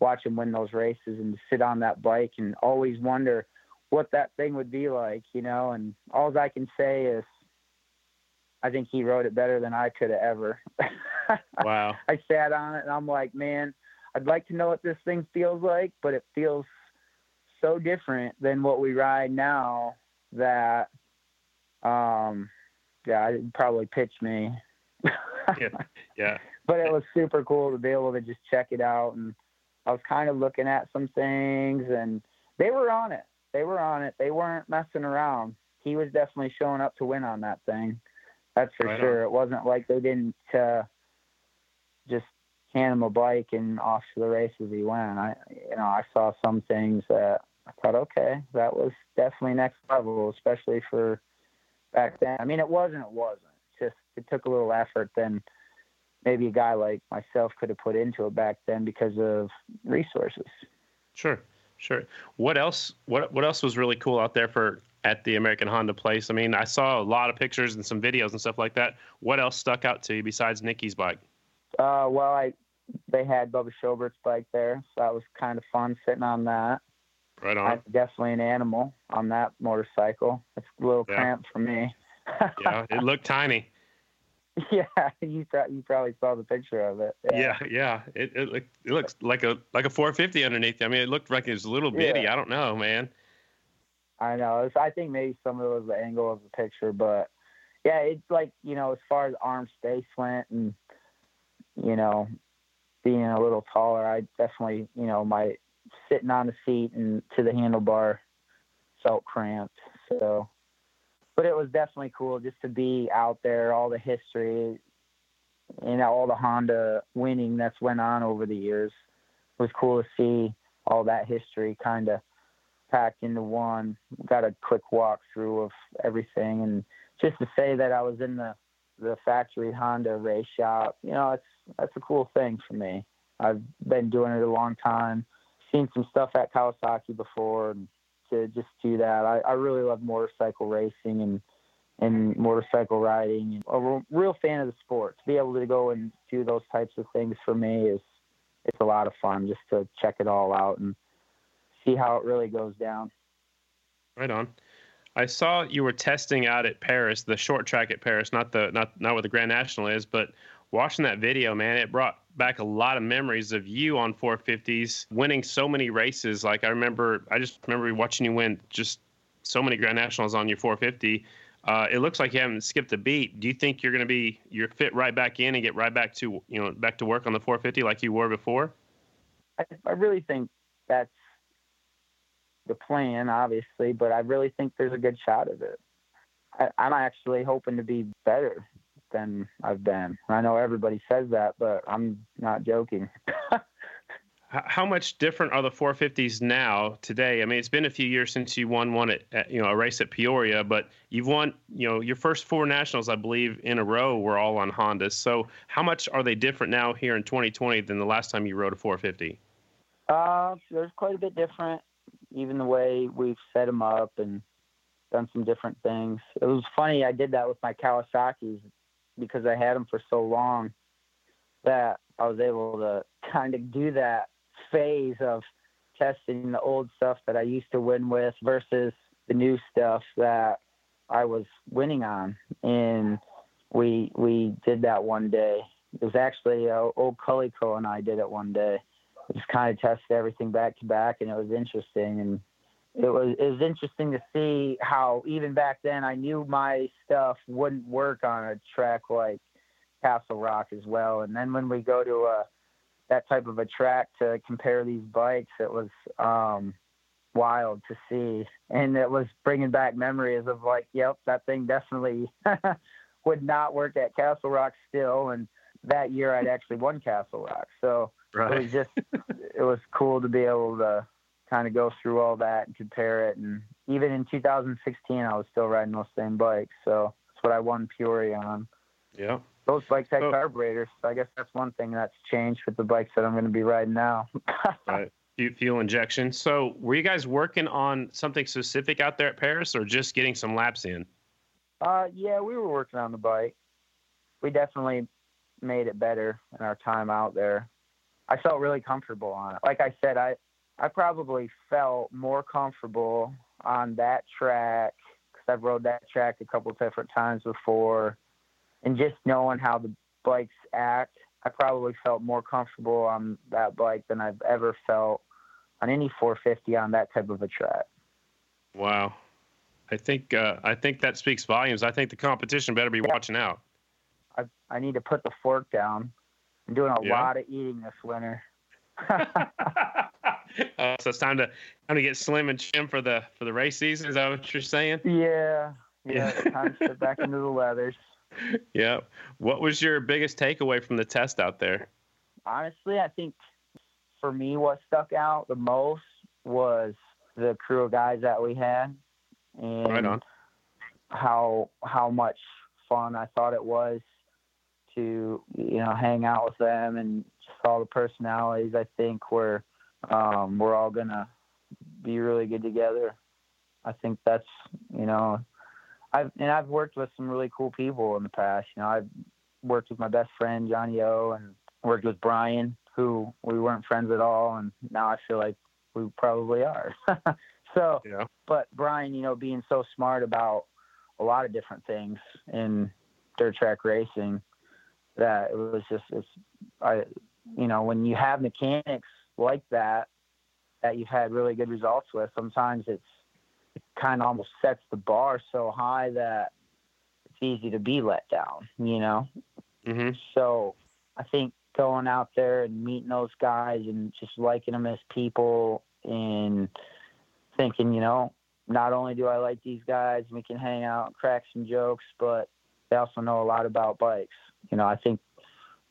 watch him win those races and sit on that bike and always wonder what that thing would be like, you know. And all I can say is, I think he rode it better than I could have ever. *laughs* Wow. I sat on it and I'm like, man, I'd like to know what this thing feels like, but it feels so different than what we ride now that, um, yeah, it'd probably pitch me. Yeah. Yeah. *laughs* but it was super cool to be able to just check it out and I was kind of looking at some things and they were on it. They were on it. They weren't messing around. He was definitely showing up to win on that thing. That's for Right on. sure. It wasn't like they didn't uh, just hand him a bike and off to the races he went. I you know, I saw some things that I thought, okay, that was definitely next level, especially for back then. I mean it wasn't it wasn't. Just it took a little effort than maybe a guy like myself could have put into it back then because of resources. Sure, sure. What else? What what else was really cool out there for at the American Honda place? I mean, I saw a lot of pictures and some videos and stuff like that. What else stuck out to you besides Nicky's bike? Uh, well, I they had Bubba Shobert's bike there, so that was kind of fun sitting on that. Right on. I'm definitely an animal on that motorcycle. It's a little Yeah. cramped for me. *laughs* yeah, it looked tiny. *laughs* yeah, you you probably saw the picture of it. Yeah, yeah. It it, look, it looks like a like a 450 underneath. I mean, it looked like it was a little bitty. Yeah. I don't know, man. I know. It's, I think maybe some of it was the angle of the picture, but yeah, it's like you know, as far as arm space went, and you know, being a little taller, I definitely, you know, my sitting on the seat and to the handlebar felt cramped. So, but it was definitely cool just to be out there, all the history, know, all the Honda winning that's went on over the years. It was cool to see all that history kind of packed into one. Got a quick walkthrough of everything, and just to say that I was in the the factory Honda race shop, you know, it's that's a cool thing for me. I've been doing it a long time, seen some stuff at Kawasaki before, and to just do that, I, I really love motorcycle racing and and motorcycle riding. I'm a real fan of the sport. To be able to go and do those types of things for me is it's a lot of fun just to check it all out and see how it really goes down. Right on. I saw you were testing out at Paris, the short track at Paris, not the not not where the Grand National is, but watching that video, man, it brought back a lot of memories of you on 450s, winning so many races. Like I remember, I just remember watching you win just so many Grand Nationals on your 450. Uh, it looks like you haven't skipped a beat. Do you think you're going to be you're fit right back in and get right back to you know back to work on the 450 like you were before? I, I really think that's the plan, obviously, but I really think there's a good shot of it. I, I'm actually hoping to be better than I've been. I know everybody says that, but I'm not joking. *laughs* How much different are the 450s now today? I mean, it's been a few years since you won one at, at you know a race at Peoria, but you've won you know your first four nationals, I believe, in a row were all on Hondas. So how much are they different now here in 2020 than the last time you rode a 450? Uh, there's quite a bit different, even the way we've set them up and done some different things. It was funny. I did that with my Kawasaki's because I had them for so long that I was able to kind of do that phase of testing the old stuff that I used to win with versus the new stuff that I was winning on. And we we did that one day. It was actually uh, old Cullico and I did it one day just kind of tested everything back to back, and it was interesting. And it was it was interesting to see how even back then I knew my stuff wouldn't work on a track like Castle Rock as well. And then when we go to a that type of a track to compare these bikes, it was um, wild to see, and it was bringing back memories of like, yep, that thing definitely *laughs* would not work at Castle Rock still. And that year I'd actually won Castle Rock, so it was just *laughs* it was cool to be able to kind of go through all that and compare it and even in 2016 i was still riding those same bikes so that's what i won peoria on Yeah. Those bikes had Oh. carburetors, so I guess that's one thing that's changed with the bikes that I'm going to be riding now. *laughs* Right. Fuel injection. So, were you guys working on something specific out there at Paris, or just getting some laps in? Uh, yeah, we were working on the bike. We definitely made it better in our time out there. I felt really comfortable on it. Like I said, I I probably felt more comfortable on that track because I've rode that track a couple different times before, and just knowing how the bikes act, I probably felt more comfortable on that bike than I've ever felt on any 450 on that type of a track. Wow. I think uh, I think that speaks volumes. I think the competition better be watching out. I I need to put the fork down. I'm doing a Yeah. lot of eating this winter. *laughs* *laughs* uh, *laughs* so it's time to time to get slim and trim for the for the race season. Is that what you're saying? yeah, Yeah. yeah. time to get back into the *laughs* leathers. Yeah. What was your biggest takeaway from the test out there? Honestly, I think for me, what stuck out the most was the crew of guys that we had, and Right on. how how much fun I thought it was to you know hang out with them and just all the personalities. I think we're um, we're all gonna be really good together. I think that's you know I've and I've worked with some really cool people in the past. You know I've worked with my best friend Johnny O and worked with Brian who we weren't friends at all and now I feel like we probably are. *laughs* so Yeah. but Brian, you know, being so smart about a lot of different things in dirt track racing, that it was just, it's, I, you know, when you have mechanics like that, that you've had really good results with, sometimes it's, it kind of almost sets the bar so high that it's easy to be let down, you know? hmm So I think going out there and meeting those guys and just liking them as people and thinking, you know, not only do I like these guys, we can hang out, and crack some jokes, but they also know a lot about bikes. You know, I think,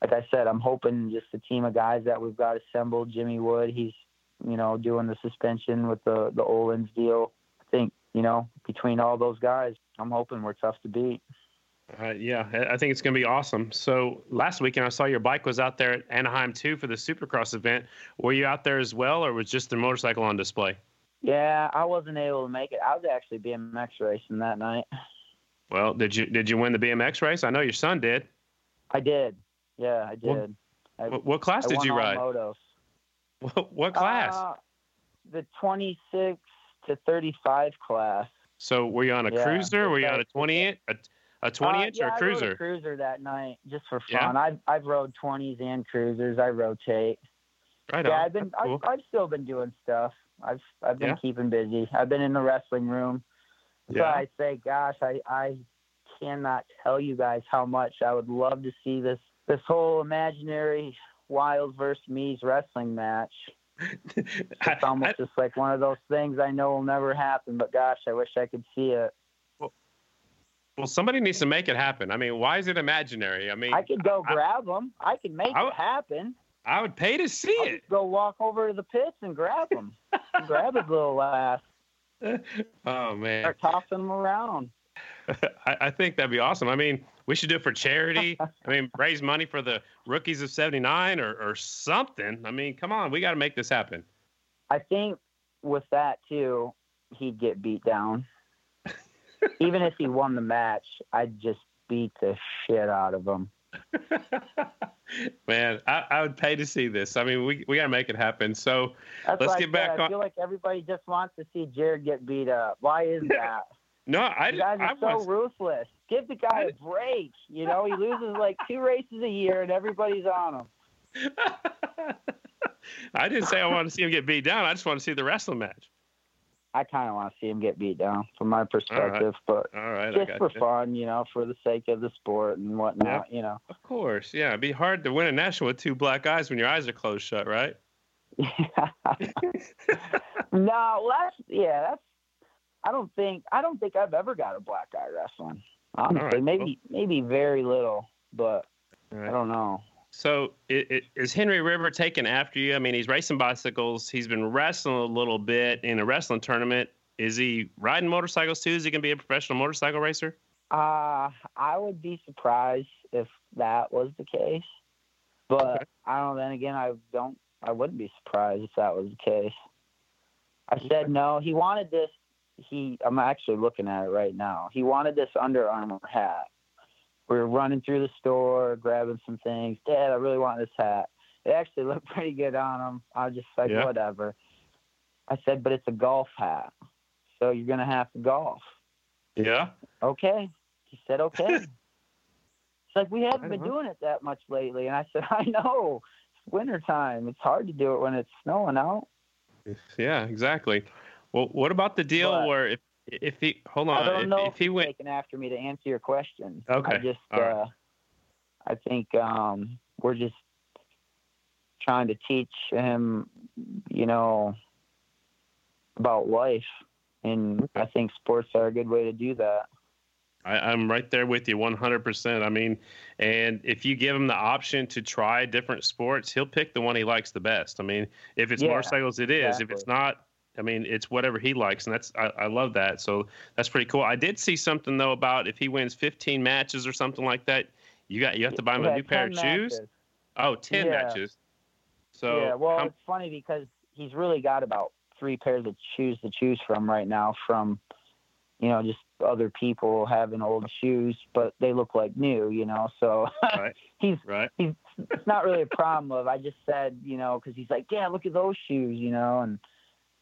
like I said, I'm hoping just the team of guys that we've got assembled. Jimmy Wood, he's, you know, doing the suspension with the the Öhlins deal. I think, you know, between all those guys, I'm hoping we're tough to beat. Uh, yeah, I I think it's going to be awesome. So last weekend, I saw your bike was out there at Anaheim too for the Supercross event. Were you out there as well, or was just the motorcycle on display? Yeah, I wasn't able to make it. I was actually BMX racing that night. Well, did you did you win the BMX race? I know your son did. I did. Yeah, I did. I, What, what class I did you ride? Motos. *laughs* What, what class? Uh, the 26 to 35 class. so were you on a yeah, cruiser? Were you on a twenty inch, a, a twenty Uh, inch yeah, or a I rode cruiser? a cruiser that night just for fun. Yeah? I've I've rode 20s and cruisers. I rotate. Right yeah, on. I've been cool. I've, I've still been doing stuff. I've I've been keeping busy. I've been in the wrestling room. So. I say, gosh, I I cannot tell you guys how much I would love to see this this whole imaginary Wiles versus Mees wrestling match. *laughs* It's almost just like one of those things I know will never happen, but gosh, I wish I could see it. well, somebody needs to make it happen. I mean, why is it imaginary? I mean, I could go I- grab them. I could make I it happen. I would pay to see it. go walk over to the pits and grab them. *laughs* grab his little ass. Oh man, Start tossing him around. *laughs* I, I think that'd be awesome. I mean, we should do it for charity. I mean, *laughs* raise money for the rookies of '79 or, or something. I mean, come on, we got to make this happen. I think with that too, he'd get beat down. *laughs* Even if he won the match, I'd just beat the shit out of him. Man, I, I would pay to see this. I mean, we, we got to make it happen. So, That's Let's why I get back I on- feel like everybody just wants to see Jared get beat up. Why is that? No, I, You guys I are so want, ruthless. Give the guy I- a break. You know, he loses like two races a year and everybody's on him. *laughs* I didn't say I wanted to see him get beat down. I just want to see the wrestling match. I kind of want to see him get beat down from my perspective, but All right, I just for you. fun, you know, for the sake of the sport and whatnot, you know. Of course, yeah. It'd be hard to win a national with two black eyes when your eyes are closed shut, right? *laughs* *laughs* no, that's yeah, that's. I don't think I don't think I've ever got a black eye wrestling. Honestly, right, maybe maybe very little, but All I don't know. So, i i is Henry River taking after you? I mean, he's racing bicycles. He's been wrestling a little bit in a wrestling tournament. Is he riding motorcycles too? Is he going to be a professional motorcycle racer? Uh, I would be surprised if that was the case, but Okay. I don't. Then again, I don't. I wouldn't be surprised if that was the case. I said no. He wanted this. He. I'm actually looking at it right now. He wanted this Under Armour hat. We were running through the store, grabbing some things. Dad, I really want this hat. It actually looked *laughs* pretty good on him. I was just like, Yeah. whatever. I said, but it's a golf hat, so you're gonna have to golf Yeah. okay. He said, okay. *laughs* it's like, we haven't been on. doing it that much lately. And I said, *laughs* I know. It's wintertime. It's hard to do it when it's snowing out. Yeah. Exactly. Well, what about the deal But- where if if he hold I on don't if, know if he went taking after me to answer your question. Okay. I just, All right. uh, I think um, we're just trying to teach him, you know, about life. And Okay. I think sports are a good way to do that. I, I'm right there with you 100%. I mean, and if you give him the option to try different sports, he'll pick the one he likes the best. I mean, if it's Yeah, motorcycles, it is. If it's not, I mean, it's whatever he likes, and that's I, I love that. So that's pretty cool. I did see something though about if he wins 15 matches or something like that, you got you have to buy him Yeah, a new pair of 10 shoes. Oh, 10 Yeah. matches. So yeah, well, how- it's funny because he's really got about three pairs of shoes to choose from right now from, you know, just other people having old shoes, but they look like new, you know. So Right. *laughs* he's right? he's it's not really a problem of. I just said, you know, because he's like, yeah, look at those shoes, you know, and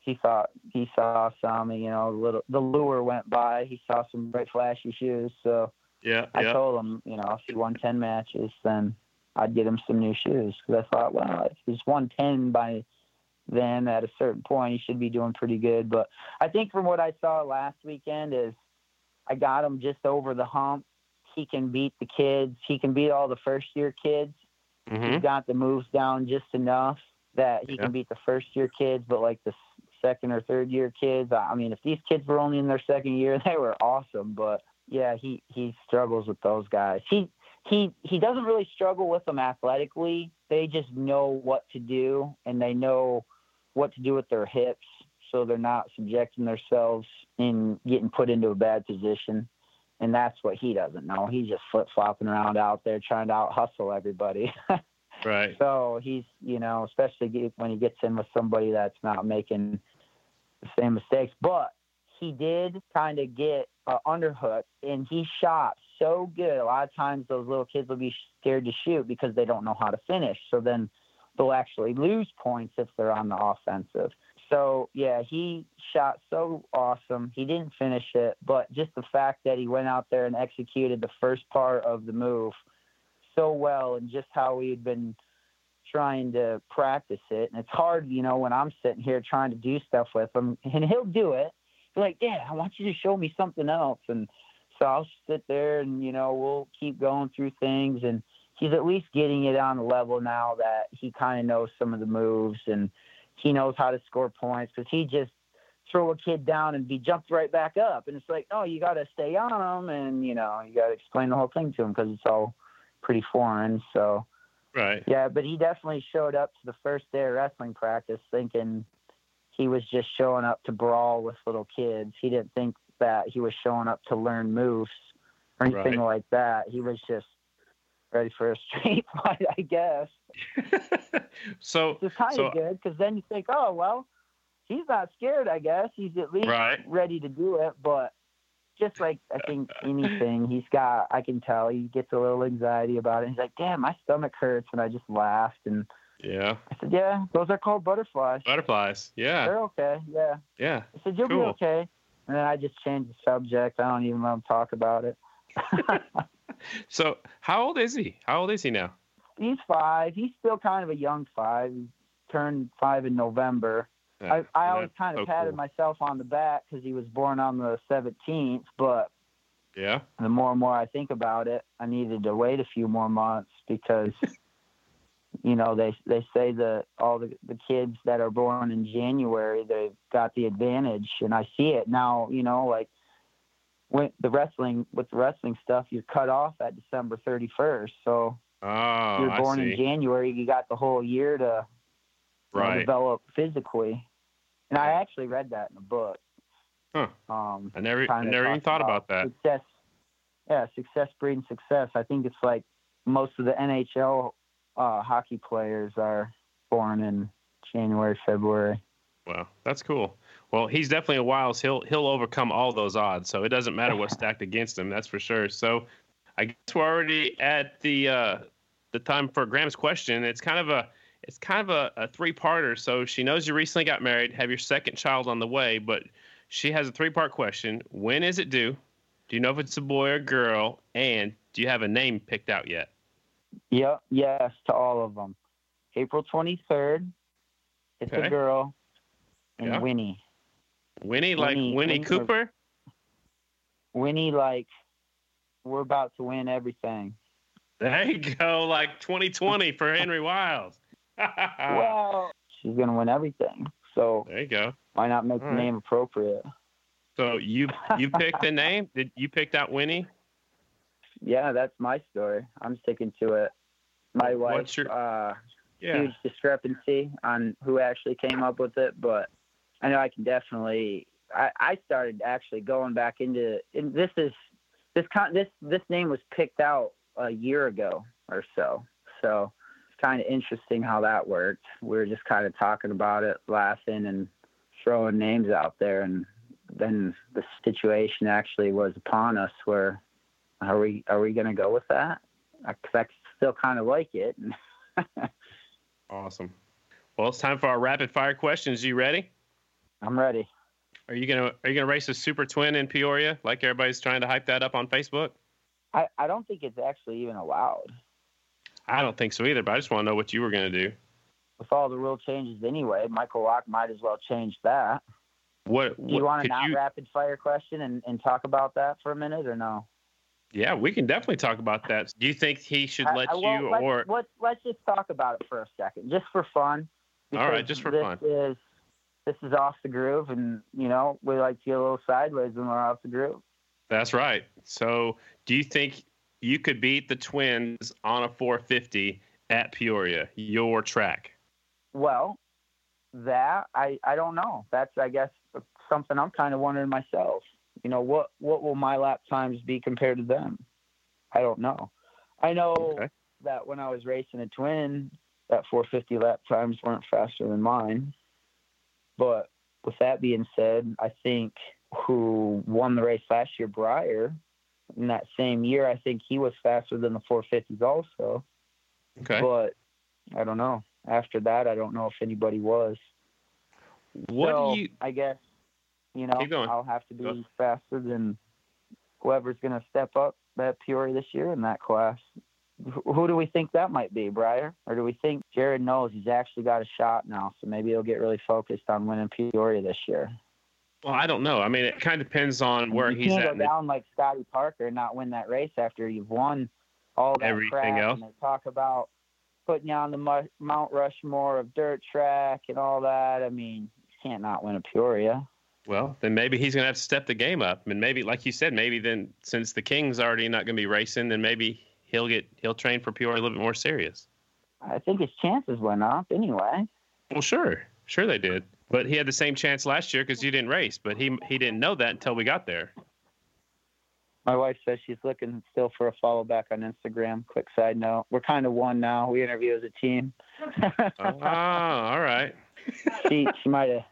he thought he saw some, you know, little the lure went by. He saw some bright flashy shoes, so Yeah, I yeah. told him, you know, if he won 10 matches, then I'd get him some new shoes. Because I thought, well, if he's won 10 by then at a certain point, he should be doing pretty good. But I think from what I saw last weekend is I got him just over the hump. He can beat the kids. He can beat all the first year kids. Mhm. He's got the moves down just enough that he Yeah. can beat the first year kids, but like the second or third year kids, I mean, if these kids were only in their second year, *laughs* they were awesome. But yeah, he he struggles with those guys. He he he doesn't really struggle with them athletically. They just know what to do and they know what to do with their hips, so they're not subjecting themselves in getting put into a bad position. And that's what he doesn't know. He's just flip flopping around out there trying to out hustle everybody. *laughs* Right. So he's, you know, especially when he gets in with somebody that's not making the same mistakes. But he did kind of get uh, underhook, and he shot so good. A lot of times, those little kids will be scared to shoot because they don't know how to finish. So then they'll actually lose points if they're on the offensive. So yeah, he shot so awesome. He didn't finish it, but just the fact that he went out there and executed the first part of the move so well and just how we had been trying to practice it. And it's hard, you know, when I'm sitting here trying to do stuff with him and he'll do it. Be like, Dad, I want you to show me something else. And so I'll sit there and, you know, we'll keep going through things. And he's at least getting it on a level now that he kind of knows some of the moves and he knows how to score points because he just throw a kid down and be jumped right back up. And it's like, oh, you got to stay on him and, you know, you got to explain the whole thing to him because it's all pretty foreign. So, Right. yeah, but he definitely showed up to the first day of wrestling practice thinking he was just showing up to brawl with little kids. He didn't think that he was showing up to learn moves or anything Right. like that. He was just ready for a *laughs* street fight, I guess. *laughs* so is kind So- of good because then you think, oh, well, he's not scared, I guess. He's at least Right. ready to do it. But just like I think anything, he's got, I can tell he gets a little anxiety about it. He's like, damn, my stomach hurts. And I just laughed. And yeah, I said, yeah, those are called butterflies. butterflies. Yeah. They're okay. Yeah. Yeah. I said, you'll Cool. be okay. And then I just changed the subject. I don't even want to talk about it. *laughs* So how old is he? How old is he now? he's five. He's still kind of a young five. He turned five in November. I, I always kind of so patted cool. myself on the back because he was born on the 17th. But Yeah. the more and more I think about it, I needed to wait a few more months because, *laughs* you know, they they say that all the, the kids that are born in January, they've got the advantage. And I see it now, you know, like when the wrestling, with the wrestling stuff, you're cut off at December 31st. So Oh, you're born in January, you got the whole year to right. develop physically. And I actually read that in a book. Huh. Um, I never, I never even thought about that. It's just, yeah, success breeding success. I think it's like most of the NHL uh, hockey players are born in January, February. Wow, that's cool. Well, he's definitely a Wiles. He'll he'll overcome all those odds. So it doesn't matter what's *laughs* stacked against him. That's for sure. So I guess we're already at the uh, the time for Graham's question. It's kind of a it's kind of a, a three parter. So she knows you recently got married, have your second child on the way, but she has a three part question. When is it due? Do you know if it's a boy or girl? And do you have a name picked out yet? Yep, yes to all of them. April 23rd, it's Okay. a girl, and Yeah. Winnie. Winnie, like Winnie- Winnie, Cooper? Winnie, like, we're about to win everything. There you go, like 2020 for Henry Wiles. Well, *laughs* she's going to win everything. So there you go. why not make All the right. name appropriate? So you you picked the name? Did you picked out Winnie? Yeah, that's my story. I'm sticking to it. My wife, What's your- uh, Yeah. huge discrepancy on who actually came up with it, but I know I can definitely. I, I started actually going back into. And this is this con this this name was picked out a year ago or so. So it's kind of interesting how that worked. We were just kind of talking about it, laughing and throwing names out there, and then the situation actually was upon us. Where are we? Are we going to go with that? Because I still kind of like it. *laughs* Awesome. Well, it's time for our rapid fire questions. You ready? I'm ready. Are you gonna Are you gonna race a super twin in Peoria like everybody's trying to hype that up on Facebook? I, I don't think it's actually even allowed I don't think so either. But I just want to know what you were gonna do. with all the rule changes anyway. Michael Lock might as well change that. What? Do you want a could not you- rapid fire question and, and talk about that for a minute or no? Yeah, we can definitely talk about that. Do you think he should let I- well, you let's, or? let's let's just talk about it for a second, just for fun. All right, just for this fun. Is this is off the groove, and you know we like to get a little sideways when we're off the groove. That's right. So, do you think you could beat the Twins on a 450 at Peoria, your track? Well, that I I don't know. That's I guess something I'm kind of wondering myself. You know what what will my lap times be compared to them? I don't know. I know Okay. that when I was racing a twin, that 450 lap times weren't faster than mine. But with that being said, I think who won the race last year, Briar, in that same year, I think he was faster than the 450s also. Okay. But I don't know. After that, I don't know if anybody was. what so do you? I guess you know I'll have to be Go. faster than whoever's going to step up at Peoria this year in that class. Who do we think that might be, Briar? Or do we think Jared knows he's actually got a shot now, so maybe he'll get really focused on winning Peoria this year? Well, I don't know. I mean, it kind of depends on where you he's can't at. go down like Scotty Parker and not win that race after you've won all that Everything crap. else. And they talk about putting you on the Mount Rushmore of dirt track and all that. I mean, you can't not win a Peoria. Well, then maybe he's going to have to step the game up, I and maybe, like you said, maybe then since the King's already not going to be racing, then maybe he'll get he'll train for Peoria a little bit more serious. I think his chances went up anyway. Well, sure, sure they did, but he had the same chance last year because you didn't race, but he he didn't know that until we got there. My wife says she's looking still for a follow back on Instagram. Quick side note: we're kind of one now. We interview as a team. Ah, all right. she she might have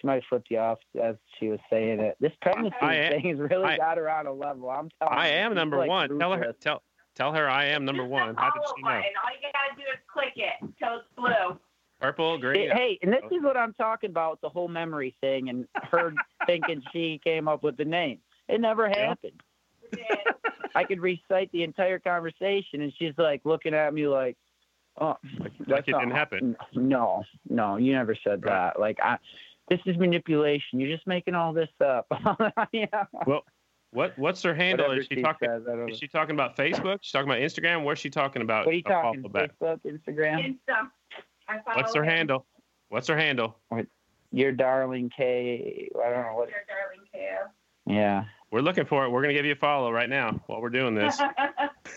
she might have flipped you off as she was saying it. This pregnancy I am- thing has really I- got her on a level. I'm telling I am number like one. Tell her tell tell her I am number Just one. the How did she know? button. All you gotta do is click it till it's blue. Purple, green. Hey, and this is what I'm talking about the whole memory thing and her *laughs* thinking she came up with the name. It never happened. It did. I could recite the entire conversation, and she's like looking at me like, "Oh, like that's it not- didn't happen. No, no, you never said Right. that. Like, I, this is manipulation. You're just making all this up. *laughs* yeah. Well, What what's her handle? Whatever Is she she talking? says, I don't know. Is she talking about Facebook? She's talking about Instagram. Where's she talking about? What are you talking? follow back? Facebook, Instagram. Insta. I follow What's her him. handle? What's her handle? Your darling K. I don't know what. Your darling Kale. Yeah. We're looking for it. We're gonna give you a follow right now while we're doing this. *laughs*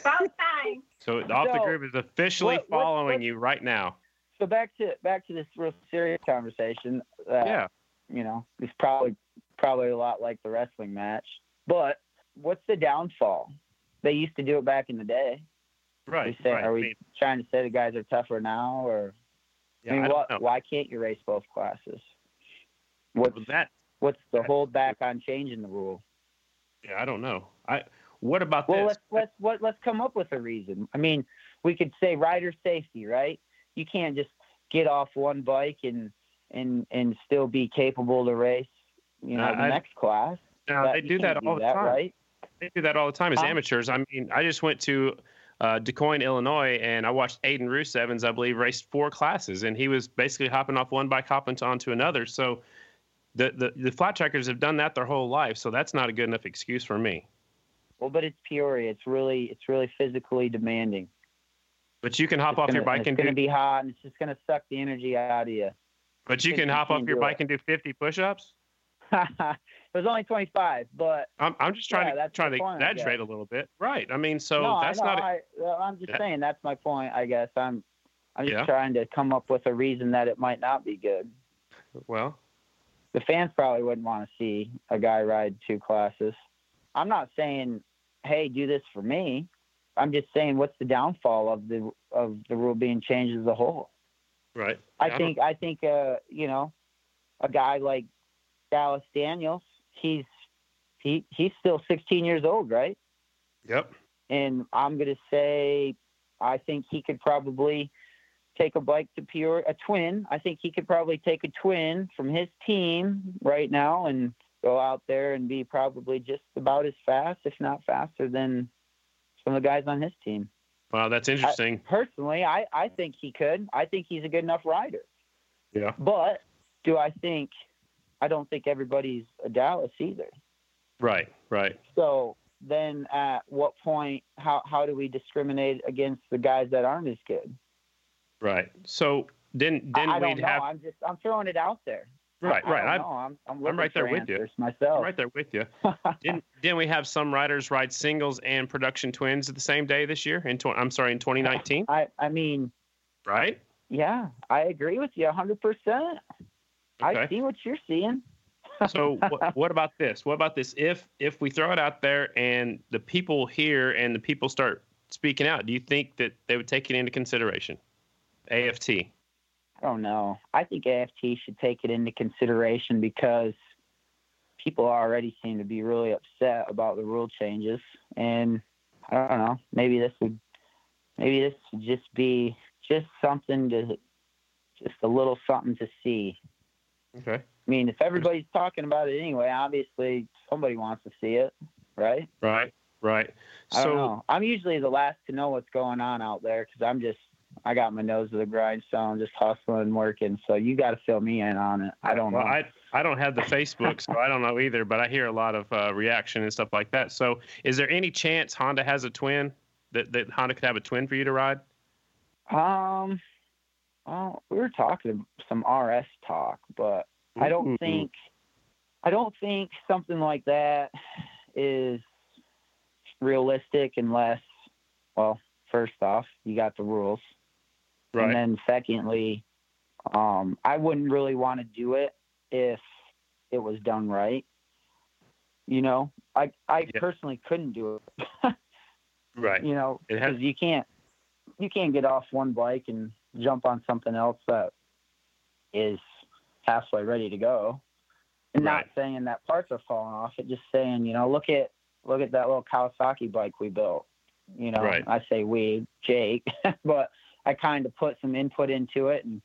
About time. So off the groove is officially what- what- following what- you right now. So back to back to this real serious conversation. That, Yeah. You know, it's probably probably a lot like the wrestling match. But what's the downfall? they used to do it back in the day. Right. we say, right. Are I we mean, trying to say the guys are tougher now, or yeah, I mean, I what, why can't you race both classes? What's Well, that what's the that- hold back on changing the rule? yeah, I don't know. I what about Well, this? let's let's let's come up with a reason. I mean, we could say rider safety, right? You can't just get off one bike and and and still be capable to race, you know, I- the I- next class. Now, That- they do that all the that, time. right? They do that all the time as Huh? amateurs. I mean, I just went to uh, Du Quoin, Illinois, and I watched Aiden Roos Evans, I believe, raced four classes, and he was basically hopping off one bike, hopping onto another. So the, the the flat trackers have done that their whole life. So that's not a good enough excuse for me. Well, but it's Peoria. It's really it's really physically demanding. But you can hop It's off gonna, your bike it's and going do. to be hot, and it's just going to suck the energy out of you. but you can hop off your bike it. and do 50 push-ups. *laughs* it was only 25, but I'm I'm just trying Yeah, to trying to point, I exaggerate a little bit, right? I mean, so no, that's I know. not. I, I'm just that- saying that's my point. I guess I'm I'm just Yeah. trying to come up with a reason that it might not be good. well, The fans probably wouldn't want to see a guy ride two classes. I'm not saying, hey, do this for me. I'm just saying, what's the downfall of the of the rule being changed as a whole? right. I don't- think I think uh, you know, a guy like Dallas Daniels, he's he he's still 16 years old, right? Yep. And I'm gonna say, I think he could probably take a bike to Peoria, a twin. I think he could probably take a twin from his team right now and go out there and be probably just about as fast, if not faster, than some of the guys on his team. Wow, that's interesting. Personally, I, I think he could. I think he's a good enough rider. yeah. But do I think? I don't think everybody's a Dallas either. Right. Right. So then, at what point? How how do we discriminate against the guys that aren't as good? Right. So then then I, I don't we'd know. have I'm just I'm throwing it out there. right I, right. I I'm, I'm, I'm right there with you. answers I'm right there with you. *laughs* didn't didn't we have some riders ride singles and production twins at the same day this year? In tw- I'm sorry, in 2019, I I mean, right? yeah, I agree with you 100. percent I Okay. see what you're seeing. So *laughs* what, what about this? What about this? If if we throw it out there and the people hear and the people start speaking out, do you think that they would take it into consideration? AFT. I don't know. I think AFT should take it into consideration because people already seem to be really upset about the rule changes, and I don't know. Maybe this would, maybe this would just be just something to, just a little something to see. Okay. I mean, if everybody's talking about it anyway, obviously somebody wants to see it, right? Right. Right. So, I don't know. I'm usually the last to know what's going on out there because I'm just I got my nose to the grindstone, just hustling and working. So you got to fill me in on it. I don't well, know. I I don't have the Facebook, so I don't know either. But I hear a lot of uh, reaction and stuff like that. So, is there any chance Honda has a twin that that Honda could have a twin for you to ride? um, well, we were talking some RS talk, but I don't Ooh. think I don't think something like that is realistic unless well, first off, you got the rules. Right. And then secondly, um, I wouldn't really want to do it if it was done right. You know, I I Yeah. personally couldn't do it. *laughs* right. You know, It has- because you can't you can't get off one bike and jump on something else that is halfway ready to go. And not Right. saying that parts are falling off, it just saying, you know, look at look at that little Kawasaki bike we built. You know, Right. I say we, Jake, *laughs* but I kind of put some input into it and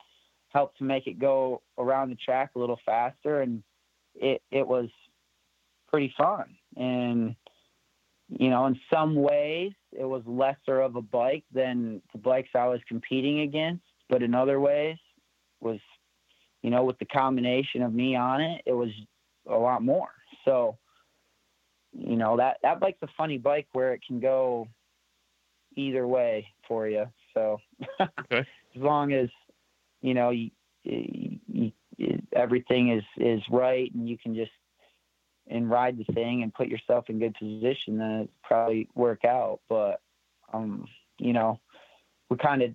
helped to make it go around the track a little faster and it it was pretty fun. And you know, in some ways it was lesser of a bike than the bikes I was competing against, but in other ways was you know, with the combination of me on it, it was a lot more. So, you know, that that bike's a funny bike where it can go either way for you. So, Okay. *laughs* as long as you know you, you, everything is is right and you can just and ride the thing and put yourself in good position, then it probably work out. But um, you know, we kind of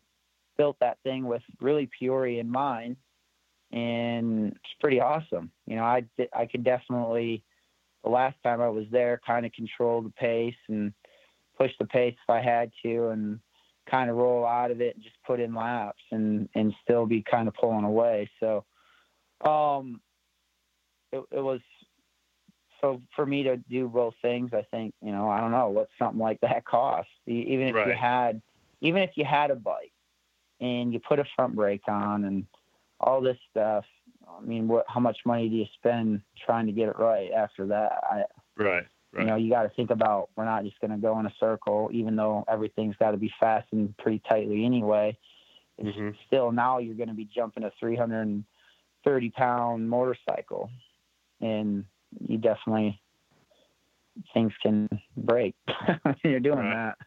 built that thing with really Peoria in mind, and it's pretty awesome. You know, I I could definitely the last time I was there kind of control the pace and push the pace if I had to and kind of roll out of it and just put in laps and and still be kind of pulling away. So um it, it was so for me to do both things, I think, you know, I don't know what something like that *laughs* costs. Even if you had even if you had a bike and you put a front brake on and all this stuff, I mean, what how much money do you spend trying to get it right after that? I Right. you know, you got to think about we're not just going to go in a circle, even though everything's got to be fastened pretty tightly anyway. It's Mhm. still now you're going to be jumping a 330 pound motorcycle, and you definitely things can break *laughs* when you're doing Right. that.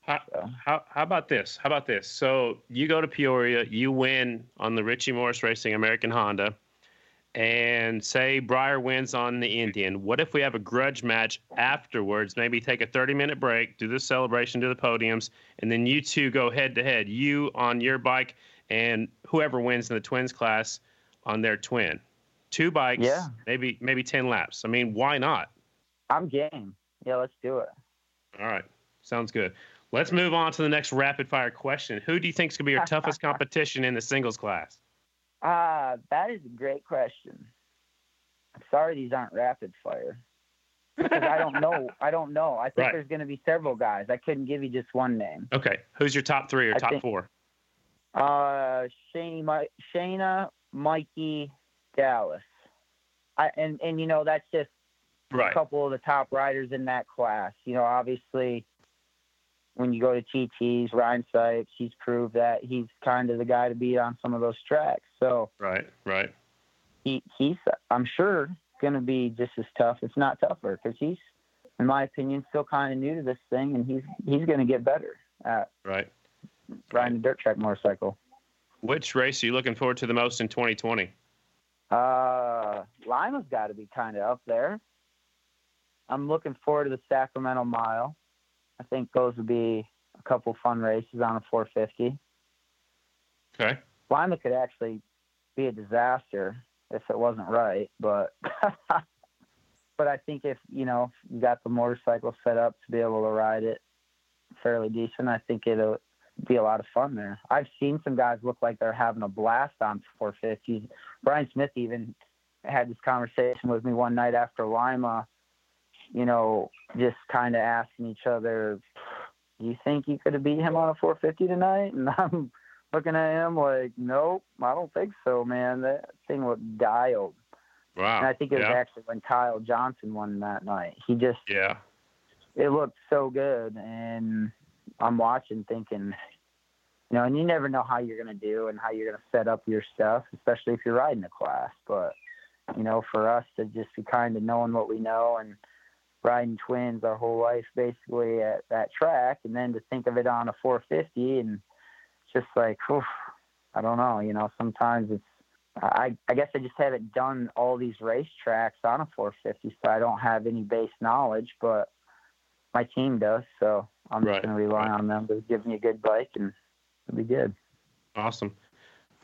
How, So. how, how about this? How about this? So you go to Peoria, you win on the Richie Morris Racing American Honda, and say Briar wins on the Indian. What if we have a grudge match afterwards? Maybe take a 30 minute break, do the celebration, do the podiums, and then you two go head to head. You on your bike, and whoever wins in the twins class on their twin. Two bikes, Yeah. maybe maybe 10 laps. I mean, why not? I'm game. Yeah, let's do it. All right. Sounds good. Let's move on to the next rapid fire question. Who do you think is going to be your *laughs* toughest competition in the singles class? Ah, that is a great question. I'm sorry these aren't rapid fire. Because I don't know. *laughs* I don't know. I think Right. there's going to be several guys. I couldn't give you just one name. Okay. Who's your top three or I top think- four? Uh, Shane, Shayna, Mikey, Dallas. I and and you know that's just a couple of the top riders in that class. You know, obviously, when you go to TTs, Ryan Sipes, he's proved that he's kind of the guy to beat on some of those tracks. So Right. Right. he he's I'm sure going to be just as tough, if not tougher, because he's, in my opinion, still kind of new to this thing, and he's he's going to get better at Right. riding a dirt track motorcycle. Which race are you looking forward to the most in 2020? Uh, Lima's got to be kind of up there. I'm looking forward to the Sacramento Mile. I think those would be a couple fun races on a 450. Okay. Lima could actually be a disaster if it wasn't right, but *laughs* but I think if you know you got the motorcycle set up to be able to ride it fairly decent, I think it'll be a lot of fun there. I've seen some guys look like they're having a blast on 450s. Brian Smith even had this conversation with me one night after Lima. You know, just kind of asking each other, "Do you think you could have beat him on a 450 tonight?" *laughs* And I'm looking at him like, nope, I don't think so, man. That thing looked dialed. Wow. And I think it was yeah. actually when Kyle Johnson won that night. He just, Yeah. it looked so good. And I'm watching thinking, you know, and you never know how you're going to do and how you're going to set up your stuff, especially if you're riding a class. But, you know, for us to just be kind of knowing what we know and riding twins our whole life basically at that track, and then to think of it on a 450 and just like, whew, I don't know, you know, sometimes it's, I, I guess I just haven't done all these racetracks on a 450, so I don't have any base knowledge, but my team does, so I'm Right, just going to rely on them to give me a good bike, and it'll be good. Awesome.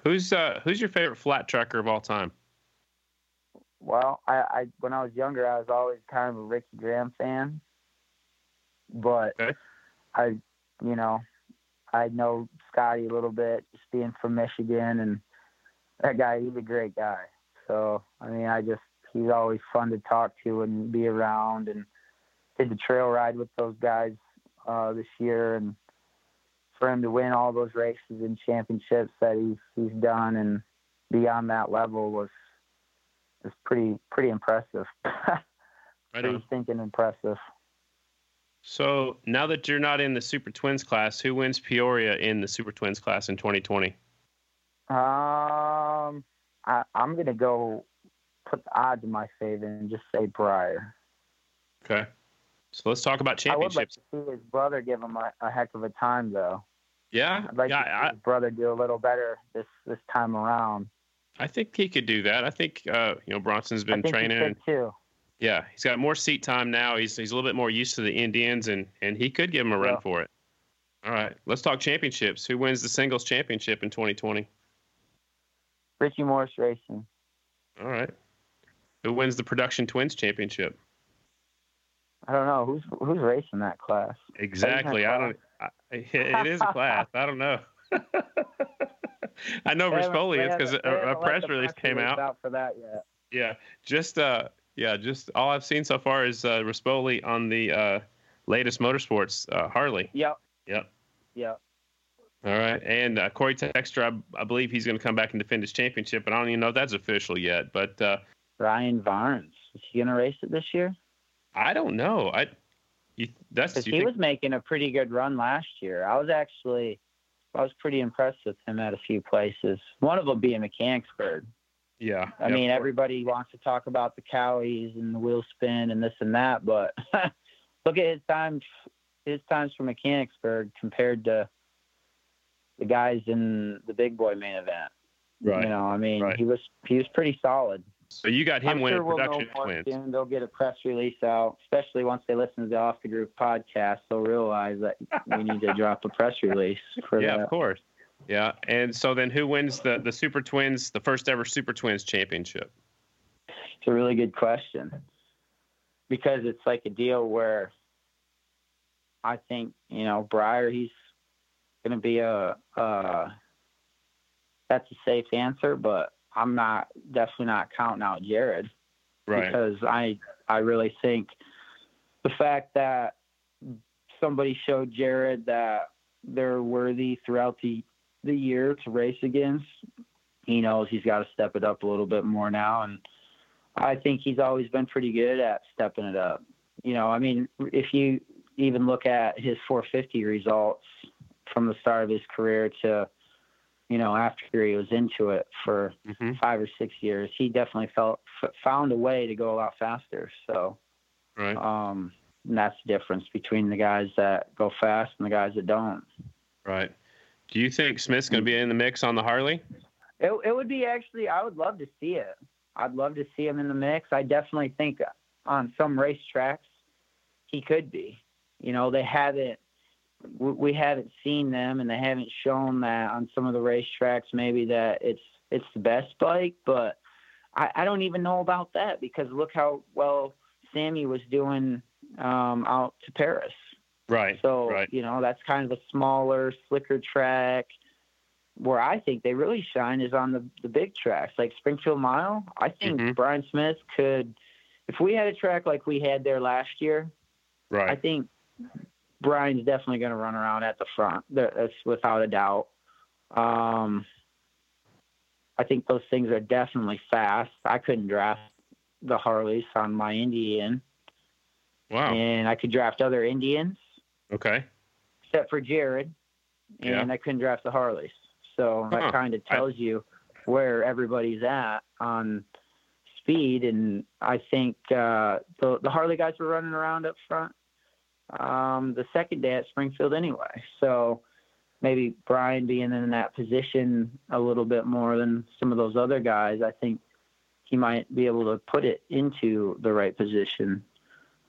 Who's uh who's your favorite flat tracker of all time? Well, I, I when I was younger, I was always kind of a Ricky Graham fan, but Okay. I, you know, I know Scotty a little bit, just being from Michigan, and that guy, he's a great guy. So I mean, I just he's always fun to talk to and be around, and did the trail ride with those guys uh, this year, and for him to win all those races and championships that he's he's done and be on that level was was pretty pretty impressive. *laughs* Pretty on. stinking impressive. So now that you're not in the Super Twins class, who wins Peoria in the Super Twins class in 2020? Um, I, I'm gonna go put the odds in my favor and just say Briar. Okay. So let's talk about championships. I would like to see his brother give him a, a heck of a time, though. Yeah. I'd like yeah. to see I, his brother do a little better this this time around. I think he could do that. I think uh, you know Bronson's been I think training. too. Yeah, he's got more seat time now. He's he's a little bit more used to the Indians, and and he could give him a run Yeah. for it. All right, let's talk championships. Who wins the singles championship in 2020? Richie Morris Racing. All right. Who wins the production twins championship? I don't know who's who's racing that class. *laughs* Exactly. I don't. I, it is a class. I don't know. *laughs* I know Rispoli is because a, a press release came release out. for that yet. Yeah, just uh, yeah, just all I've seen so far is uh, Rispoli on the uh, latest motorsports uh, Harley. Yep. Yep. Yep. All right, and uh, Corey Texter, I, I believe he's going to come back and defend his championship, and I don't even know if that's official yet. But uh, Ryan Varnes is he gonna race it this year? I don't know. I you, that's Because he think, was making a pretty good run last year. I was actually, I was pretty impressed with him at a few places. One of them being Mechanicsburg. yeah. I yeah, mean, everybody wants to talk about the cowies and the wheel spin and this and that, but *laughs* look at his times, his times for Mechanicsburg compared to the guys in the big boy main event. right. You know, I mean, right. he was he was pretty solid. So you got him I'm winning sure we'll know production more twins. soon. They'll get a press release out, especially once they listen to the Off the Groove podcast. They'll realize that we need to drop a press release for Yeah, that. of course. Yeah, and so then who wins the the Super Twins, the first ever Super Twins championship? It's a really good question because it's like a deal where I think you know Briar. He's going to be a. Uh, that's a safe answer, but I'm not definitely not counting out Jared. Right. because I I really think the fact that somebody showed Jared that they're worthy throughout the the year to race against, he knows he's got to step it up a little bit more now, and I think he's always been pretty good at stepping it up. You know, I mean, if you even look at his 450 results from the start of his career to you know after he was into it for hmm five or six years, he definitely felt f- found a way to go a lot faster. So, Right. um, and that's the difference between the guys that go fast and the guys that don't. Right. Do you think Smith's going to be in the mix on the Harley? It, it would be actually, I would love to see it. I'd love to see him in the mix. I definitely think on some racetracks he could be. You know, they haven't, we we haven't seen them, and they haven't shown that on some of the racetracks. Maybe that it's it's the best bike, but I, I don't even know about that because look how well Sammy was doing um, out to Paris. Right. So right. you know that's kind of a smaller, slicker track. Where I think they really shine is on the the big tracks like Springfield Mile. I think Mhm. Brian Smith could, if we had a track like we had there last year, right I think Brian's definitely going to run around at the front. That's without a doubt. Um, I think those things are definitely fast. I couldn't draft the Harleys on my Indian, Wow. and I could draft other Indians Okay. except for Jared, and I couldn't draft the Harleys. So Huh. that kind of tells you where everybody's at on speed. And I think uh, the the Harley guys were running around up front um, the second day at Springfield anyway. So maybe Brian being in that position a little bit more than some of those other guys, I think he might be able to put it into the right position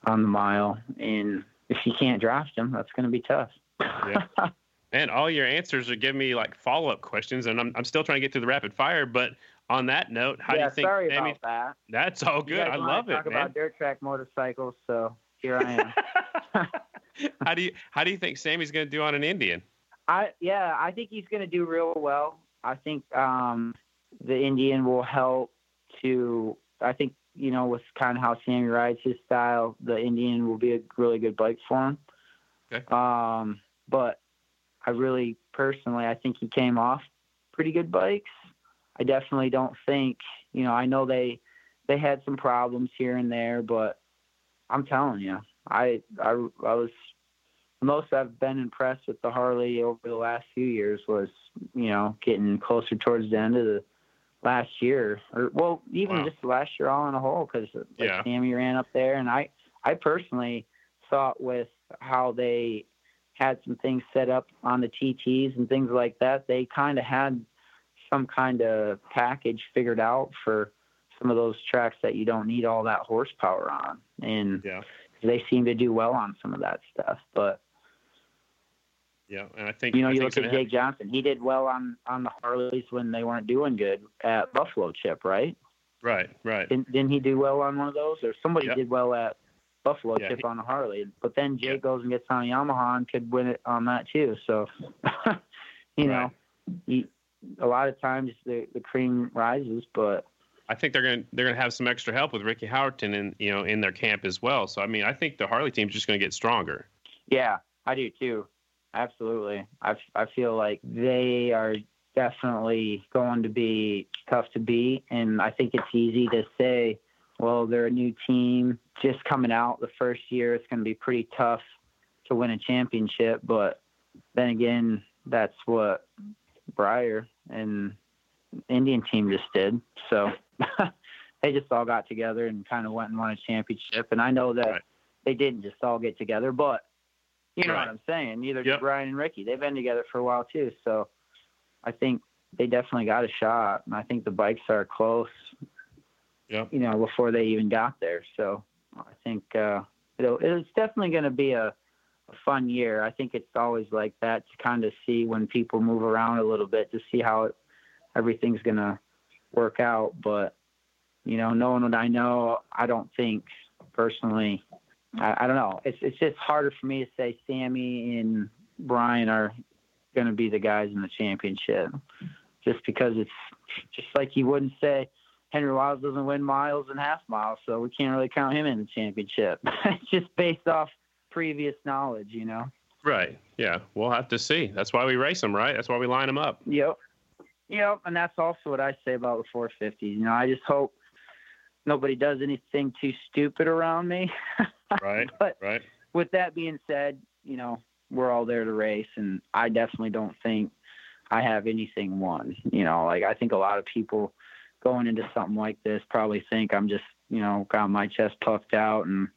on the mile. And if you can't draft him, that's going to be tough. Yeah. Man, all your answers are giving me like follow up questions, and I'm, I'm still trying to get through the rapid fire. But on that note, how yeah, do you think? sorry Sammy- about that. That's all good. I love it, talk man. about dirt track motorcycles, so here I am. *laughs* how do you how do you think Sammy's going to do on an Indian? I yeah, I think he's going to do real well. I think um, the Indian will help to. I think you know with kind of how Sammy rides his style, the Indian will be a really good bike for him. Okay. Um, but I really personally, I think he came off pretty good bikes. I definitely don't think you know. I know they they had some problems here and there, but I'm telling you, I I, I was most I've been impressed with the Harley over the last few years was, you know, getting closer towards the end of the last year, or well, even Wow. just the last year all in a whole, because uh, like Yeah. Sammy ran up there, and I, I personally thought with how they had some things set up on the TTs and things like that, they kind of had some kind of package figured out for some of those tracks that you don't need all that horsepower on, and Yeah. They seem to do well on some of that stuff, but Yeah, and I think you know, I you look at Jake Johnson. He did well on on the Harleys when they weren't doing good at Buffalo Chip, right? right, right. Didn't, didn't he do well on one of those? Or somebody Yep. did well at Buffalo Yeah, chip he- on a Harley. But then Jake Yeah. goes and gets on a Yamaha and could win it on that too. So, *laughs* you know, you, a lot of times the the cream rises, but I think they're gonna they're gonna have some extra help with Ricky Howerton in you know in their camp as well. So I mean, I think the Harley team's just gonna get stronger. yeah, I do too. Absolutely. I I feel like they are definitely going to be tough to beat, and I think it's easy to say, well, they're a new team just coming out the first year. It's going to be pretty tough to win a championship, but then again, that's what Briar and Indian team just did. So *laughs* they just all got together and kind of went and won a championship. And I know that Right. they didn't just all get together, but you know Right. what I'm saying. Neither Yep. did Brian and Ricky. They've been together for a while too. So I think they definitely got a shot, and I think the bikes are close. Yep. You know, before they even got there. So I think uh, it'll, it's definitely going to be a, a fun year. I think it's always like that to kind of see when people move around a little bit to see how it, everything's going to work out. But you know, knowing what I know, I don't think personally. I, I don't know. It's it's just harder for me to say Sammy and Brian are going to be the guys in the championship, just because it's just like you wouldn't say Henry Wiles doesn't win miles and half miles, so we can't really count him in the championship. *laughs* it's just based off previous knowledge, you know. Right. Yeah. We'll have to see. That's why we race them, right? That's why we line them up. Yep. Yep, and that's also what I say about the 450. You know, I just hope nobody does anything too stupid around me. *laughs* Right. But Right. with that being said, you know, we're all there to race, and I definitely don't think I have anything won. You know, like I think a lot of people going into something like this probably think I'm just, you know, got my chest puffed out and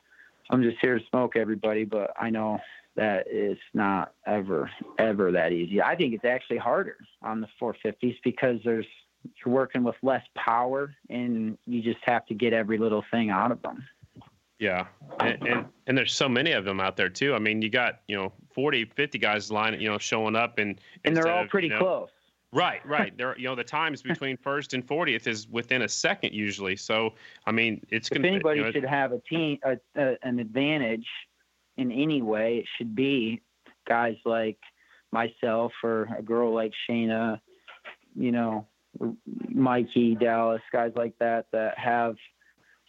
I'm just here to smoke everybody. But I know that it's not ever, ever that easy. I think it's actually harder on the 450s because there's you're working with less power and you just have to get every little thing out of them. Yeah. And, and and there's so many of them out there too. I mean, you got you know 40, 50 guys lining, you know, showing up and And they're all of, pretty you know- close. Right, right. *laughs* There, you know, the times between first and fortieth is within a second usually. So, I mean, it's if gonna. anybody you know, should have a team a, a, an advantage in any way, it should be guys like myself or a girl like Shayna, you know, Mikey Dallas, guys like that that have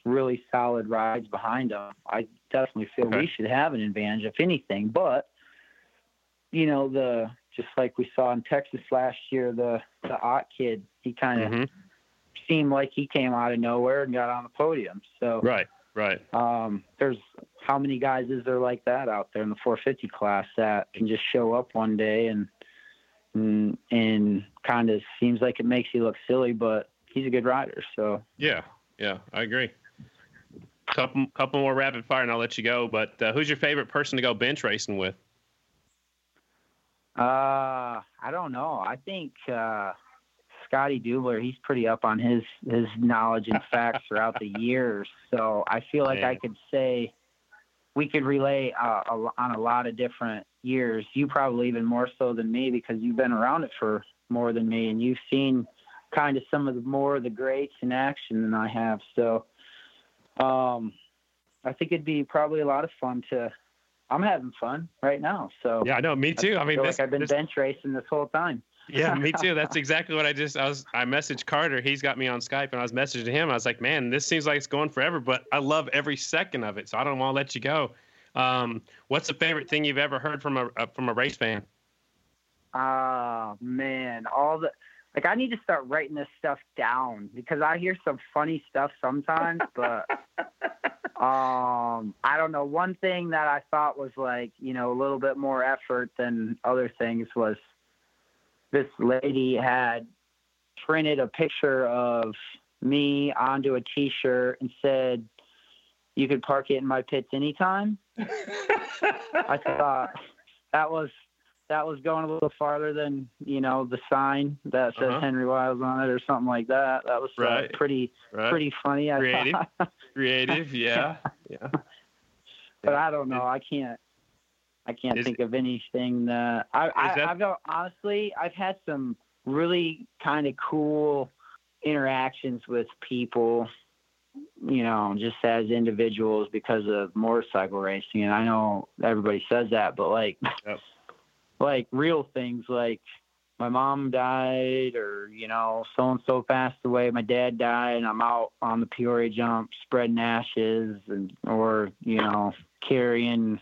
really solid rides behind them. I definitely feel Okay. we should have an advantage if anything, but you know the just like we saw in Texas last year, the the Ott kid, he kind of mhm. seemed like he came out of nowhere and got on the podium. So Right, right. um, there's how many guys is there like that out there in the 450 class that can just show up one day and and, and kind of seems like it makes you look silly, but he's a good rider. So Yeah, yeah, I agree. Couple, couple more rapid fire, and I'll let you go. But uh, who's your favorite person to go bench racing with? uh, I don't know. I think uh, Scotty Dubler, he's pretty up on his his knowledge and facts throughout the years. So I feel like I could say we could relay uh, on a lot of different years. You probably even more so than me because you've been around it for more than me, and you've seen kind of some of the more of the greats in action than I have. So um, I think it'd be probably a lot of fun to. I'm having fun right now. So Yeah, I know. Me too. I mean, feel this, like I've been this- bench racing this whole time. Yeah, me *laughs* too. That's exactly what I just. I was. I messaged Carter. He's got me on Skype, and I was messaging him. I was like, "Man, this seems like it's going forever, but I love every second of it. So I don't want to let you go." Um, what's the favorite thing you've ever heard from a uh, from a race fan? Oh man, all the like I need to start writing this stuff down because I hear some funny stuff sometimes, but *laughs* um I don't know. One thing that I thought was like, you know, a little bit more effort than other things was this lady had printed a picture of me onto a t-shirt and said you could park it in my pits anytime. I *laughs* thought that was that was going a little farther than you know the sign that says Uh-huh. Henry Wiles on it or something like that. That was uh, pretty Right. pretty funny. I Creative. thought. *laughs* Creative. Yeah. Yeah. but I don't know. I can't. I can't Is- think of anything that I, I that- I've honestly I've had some really kind of cool interactions with people you know, just as individuals because of motorcycle racing. And I know everybody says that, but like, Yep. *laughs* like real things like my mom died or, you know, so and so passed away, my dad died, and I'm out on the Peoria jump spreading ashes and, or, you know, carrying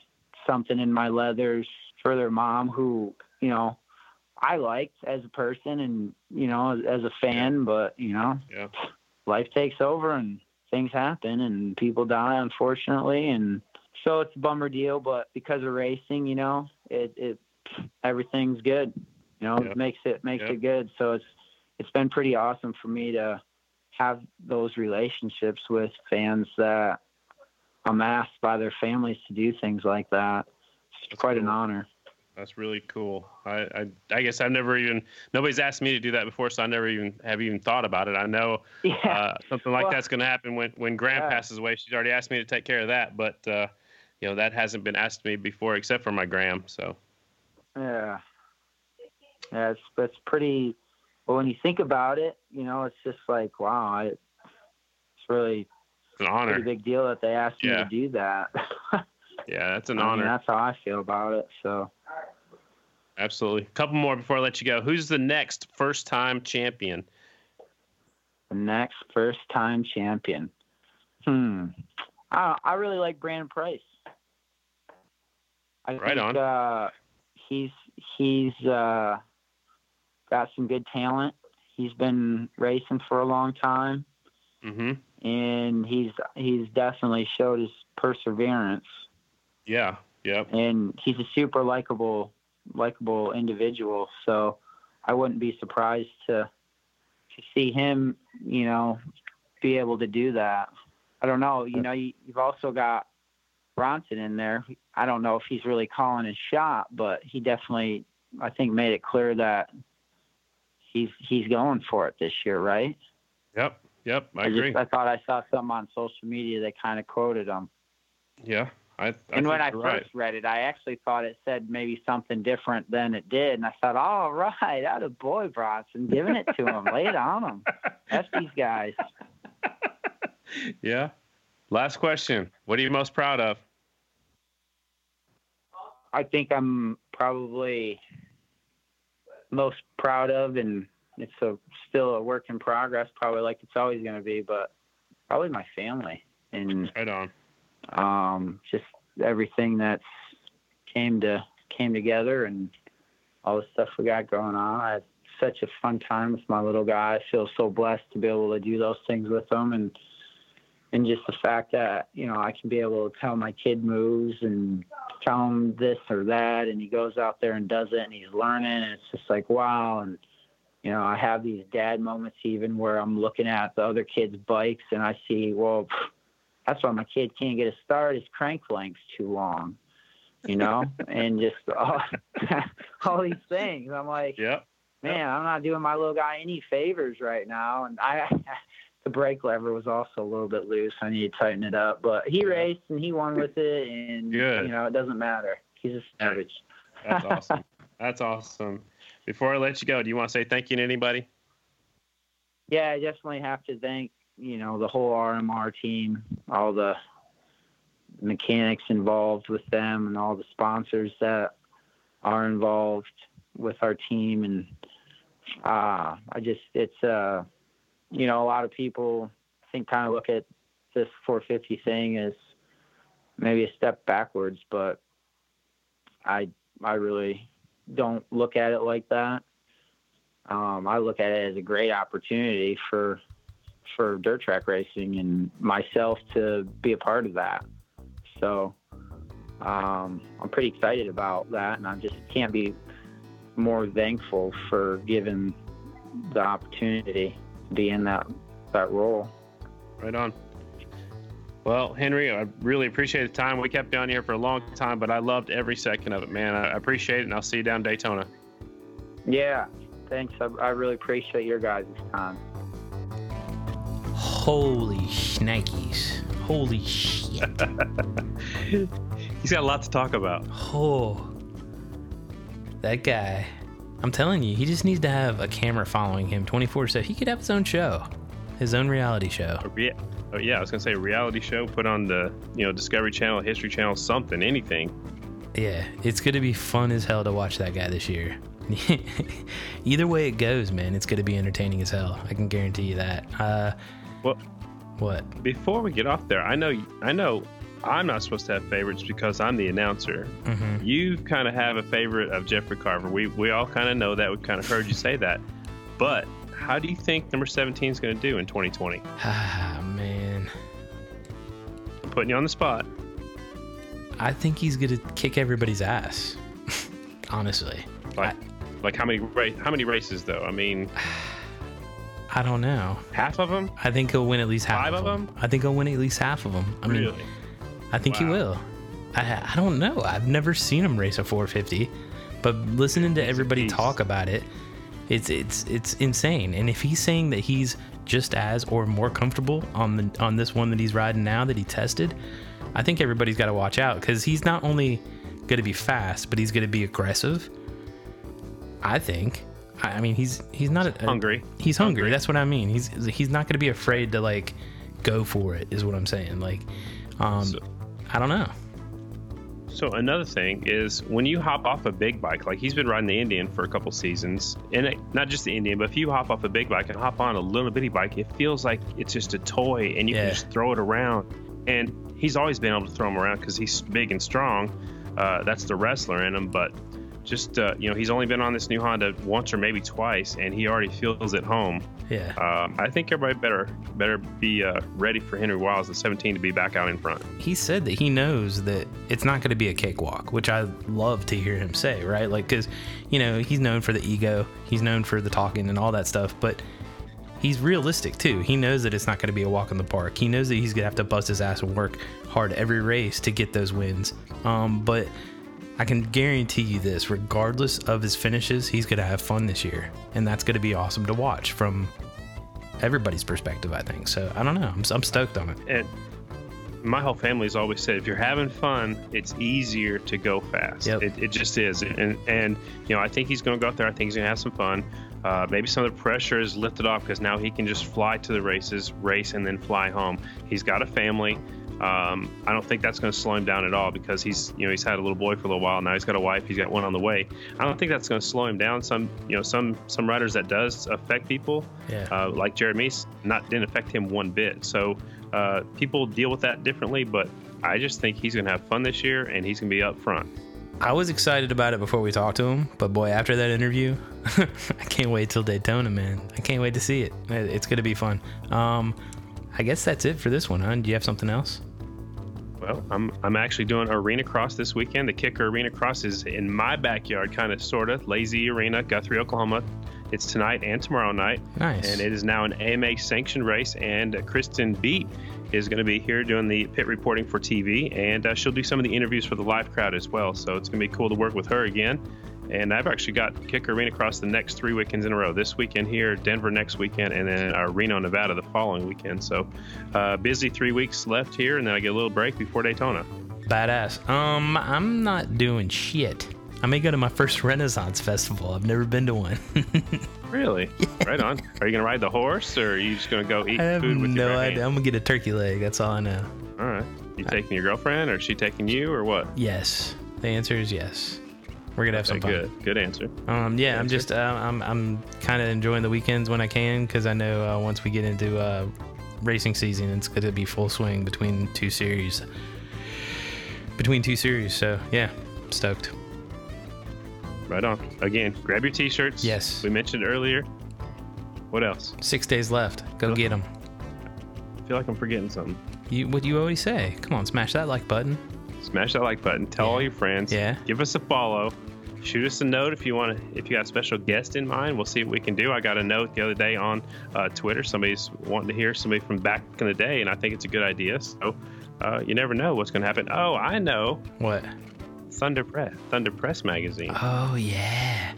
something in my leathers for their mom who, you know, I liked as a person and, you know, as a fan, but, you know, Yeah. life takes over and things happen and people die unfortunately and so it's a bummer deal but because of racing you know it it everything's good you know Yeah. it makes it makes Yeah. it good so it's it's been pretty awesome for me to have those relationships with fans that I'm asked by their families to do things like that it's That's quite an honor That's really cool. I, I I guess I've never even nobody's asked me to do that before, so I never even have even thought about it. I know *laughs* yeah uh, something like Well- that's going to happen when when Graham Yeah. passes away. She's already asked me to take care of that, but uh, you know that hasn't been asked me before, except for my Graham. So Yeah. Yeah, it's it's pretty. Well, when you think about it, you know, it's just like wow, I, it's really an a honor. pretty big deal that they asked me to do that. *laughs* Yeah, that's an I mean, honor. that's how I feel about it. So Absolutely. A couple more before I let you go. Who's the next first time champion? the next first time champion. Hmm. I I really like Brandon Price. I Right think, on. Uh, he's he's uh, got some good talent. He's been racing for a long time. Mm-hmm. And he's he's definitely showed his perseverance Yeah. Yep. and he's a super likable likable individual so i wouldn't be surprised to to see him you know be able to do that i don't know you know you, you've also got bronson in there i don't know if he's really calling his shot but he definitely i think made it clear that he's he's going for it this year right Yep. Yep. I, I, agree. just I thought I saw something on social media that kind of quoted him. yeah. I, I and when I first right. read it, I actually thought it said maybe something different than it did, and I thought, "All right, *laughs* out of boy Bronson, giving it to him, lay it on him. That's these guys." *laughs* Yeah. Last question. What are you most proud of? I think I'm probably most proud of, and it's a still a work in progress, probably like it's always going to be, but probably my family and Right on. um, just everything that's came to came together and all the stuff we got going on. I had such a fun time with my little guy. I feel so blessed to be able to do those things with him and and just the fact that, you know, I can be able to tell my kid moves and tell him this or that and he goes out there and does it and he's learning and it's just like wow and you know, I have these dad moments even where I'm looking at the other kids' bikes and I see, well, that's why my kid can't get a start. His crank length's too long, you know, *laughs* and just all, *laughs* all these things. I'm like, Yep. man, I'm not doing my little guy any favors right now. And I, *laughs* the brake lever was also a little bit loose. I need to tighten it up. But he raced and he won with it, and Good. you know, it doesn't matter. He's a savage. That's awesome. That's awesome. Before I let you go, do you want to say thank you to anybody? yeah, I definitely have to thank you know the whole RMR team, all the mechanics involved with them, and all the sponsors that are involved with our team. And uh, I just it's uh, you know a lot of people I think kind of look at this 450 thing as maybe a step backwards, but I I really don't look at it like that um, I look at it as a great opportunity for for dirt track racing and myself to be a part of that. So um, I'm pretty excited about that, and I just can't be more thankful for given the opportunity to be in that that role. Right on. Well, Henry, I really appreciate the time. We kept you on here for a long time, but I loved every second of it, man. I I appreciate it, and I'll see you down Daytona. Yeah, thanks. I, I really appreciate your guys' time. Holy shnikes. Holy shit. *laughs* He's got a lot to talk about. Oh. That guy. I'm telling you, he just needs to have a camera following him 24 7. He could have his own show. his own reality show. A rea- oh, yeah, I was gonna say reality show put on the you know Discovery Channel, History Channel, something, anything. Yeah, it's gonna be fun as hell to watch that guy this year. *laughs* Either way it goes, man, it's gonna be entertaining as hell. I can guarantee you that. Uh, Well, what? before we get off there, I know I know I'm not supposed to have favorites because I'm the announcer. Mhm. You kind of have a favorite of Jeffrey Carver. We we all kind of know that. We've kind of heard you say that. But how do you think number 17 is going to do in 2020? *sighs* Ah, man. Putting you on the spot. I think he's gonna kick everybody's ass. *laughs* Honestly, Like, like how many ra- how many races though? I mean, I don't know. half of them. I think he'll win at least half Five of them. them? I think he'll win at least half of them. I mean, really? I think he will. I I don't know. I've never seen him race a 450, but listening to everybody talk about it, it's it's it's insane. And if he's saying that he's just as or more comfortable on the on this one that he's riding now that he tested, I think everybody's got to watch out because he's not only going to be fast, but he's going to be aggressive. I think. I I mean, he's he's not a, Hungry. He's hungry. Hungry. That's what I mean. He's he's not going to be afraid to like go for it. Is what I'm saying. Like, um, So- I don't know. So another thing is when you hop off a big bike, like he's been riding the Indian for a couple seasons, and it, not just the Indian, but if you hop off a big bike and hop on a little bitty bike, it feels like it's just a toy, and you Yeah. can just throw it around. And he's always been able to throw them around because he's big and strong. Uh, that's the wrestler in him, but just uh, you know, he's only been on this new Honda once or maybe twice, and he already feels at home. Yeah. Um, I think everybody better better be uh, ready for Henry Wiles, the 17, to be back out in front. he said that he knows that it's not going to be a cakewalk, which I love to hear him say, right? Like, because, you know, he's known for the ego, he's known for the talking and all that stuff, but he's realistic too. He knows that it's not going to be a walk in the park. He knows that he's going to have to bust his ass and work hard every race to get those wins. Um, but I can guarantee you this regardless of his finishes, he's going to have fun this year. And that's going to be awesome to watch from everybody's perspective, I think. So I don't know. I'm, I'm stoked on it. and my whole family's always said if you're having fun it's easier to go fast Yep. it, it just is and and you know i think he's going to go out there i think he's going to have some fun uh, maybe some of the pressure is lifted off because now he can just fly to the races race and then fly home he's got a family um, I don't think that's going to slow him down at all because he's, you know, he's had a little boy for a little while now. He's got a wife. He's got one on the way. I don't think that's going to slow him down. Some, you know, some some riders that does affect people, Yeah. uh, like Jeremy, not didn't affect him one bit. So uh, people deal with that differently, but I just think he's going to have fun this year and he's going to be up front. I was excited about it before we talked to him, but boy, after that interview, *laughs* I can't wait till Daytona, man. I can't wait to see it. It- It's gonna be fun. Um, I guess that's it for this one, huh? Do you have something else? Well, I'm I'm actually doing Arena Cross this weekend. The Kicker Arena Cross is in my backyard, kind of, sort of. Lazy Arena, Guthrie, Oklahoma. It's tonight and tomorrow night. Nice. And it is now an AMA sanctioned race. And uh, Kristen Beat is going to be here doing the pit reporting for TV. And uh, she'll do some of the interviews for the live crowd as well. So it's going to be cool to work with her again. And I've actually got Kicker Arena across the next three weekends in a row. This weekend here, Denver next weekend, and then uh, Reno, Nevada the following weekend. So uh, busy three weeks left here, and then I get a little break before Daytona. Badass. Um, I'm not doing shit. I may go to my first *laughs* Renaissance festival. I've never been to one. *laughs* Really? Right on. Are you going to ride the horse, or are you just going to go eat I have food with your no right idea. hand? I'm gonna get a turkey leg. That's all I know. All right. You taking your girlfriend, or is she taking you, or what? Yes. The answer is yes. We're gonna have some fun. good. Good answer. Um, yeah, I'm Answer. just uh, I'm I'm kind of enjoying the weekends when I can because I know uh, once we get into uh, racing season, it's going to be full swing between two series. Between two series, so yeah, stoked. Right on. Again, grab your t-shirts. Yes. We mentioned earlier. What else? Six days left. Go get them. I feel like I'm forgetting something. You what do you always say? Come on, smash that like button. Smash that like button. Tell all your friends. Yeah. Give us a follow. Shoot us a note if you want to. If you got a special guest in mind, we'll see what we can do. I got a note the other day on uh, Twitter. Somebody's wanting to hear somebody from back in the day, and I think it's a good idea. So uh, you never know what's going to happen. Oh, I know. What? Thunder Press, Thunder Press magazine. Oh yeah,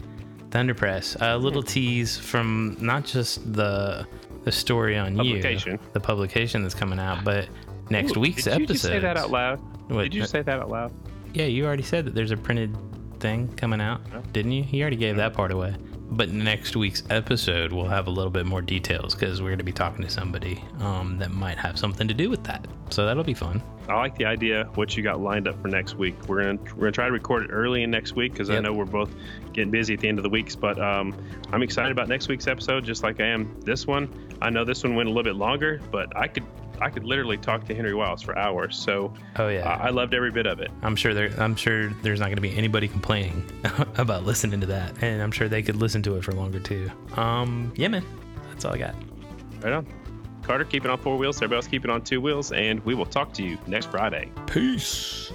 Thunder Press. A little tease from not just the the story on Publication. you, the publication that's coming out, but next Ooh, week's did you episode. say that out loud? What, Did you uh, say that out loud? Yeah, you already said that there's a printed thing coming out, No. didn't you? He already gave that part away. but next week's episode we'll have a little bit more details because we're going to be talking to somebody um, that might have something to do with that. So that'll be fun. I like the idea what you got lined up for next week. We're gonna we're gonna try to record it early in next week because I know we're both getting busy at the end of the weeks. But um, I'm excited about next week's episode, just like I am this one. I know this one went a little bit longer, but I could I could literally talk to Henry Wiles for hours. So Oh yeah. I I loved every bit of it. I'm sure there. I'm sure there's not going to be anybody complaining *laughs* about listening to that, and I'm sure they could listen to it for longer too. Um, yeah, man, that's all I got. Right on. Carter, keep it on four wheels. Everybody else, keep it on two wheels, and we will talk to you next Friday. Peace.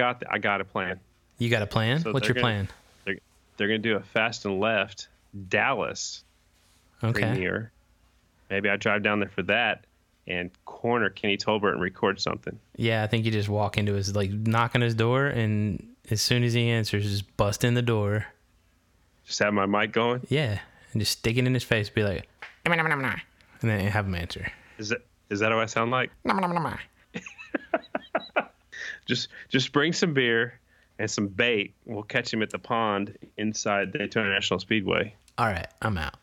Got I got a plan. You got a plan? So What's your gonna- plan? They're, they're going to do a fast and left Dallas Okay. premiere. Maybe I drive down there for that and corner Kenny Tolbert and record something. Yeah, I think you just walk into his like knock on his door, and as soon as he answers, just bust in the door. Just have my mic going. Yeah, and just stick it in his face. Be like, "Nom, nom, nom, nom," and then have him answer. Is that is that what I sound like? *laughs* Nom, nom, nom, nom. Just just bring some beer and some bait. We'll catch him at the pond inside Daytona National Speedway. All right, I'm out.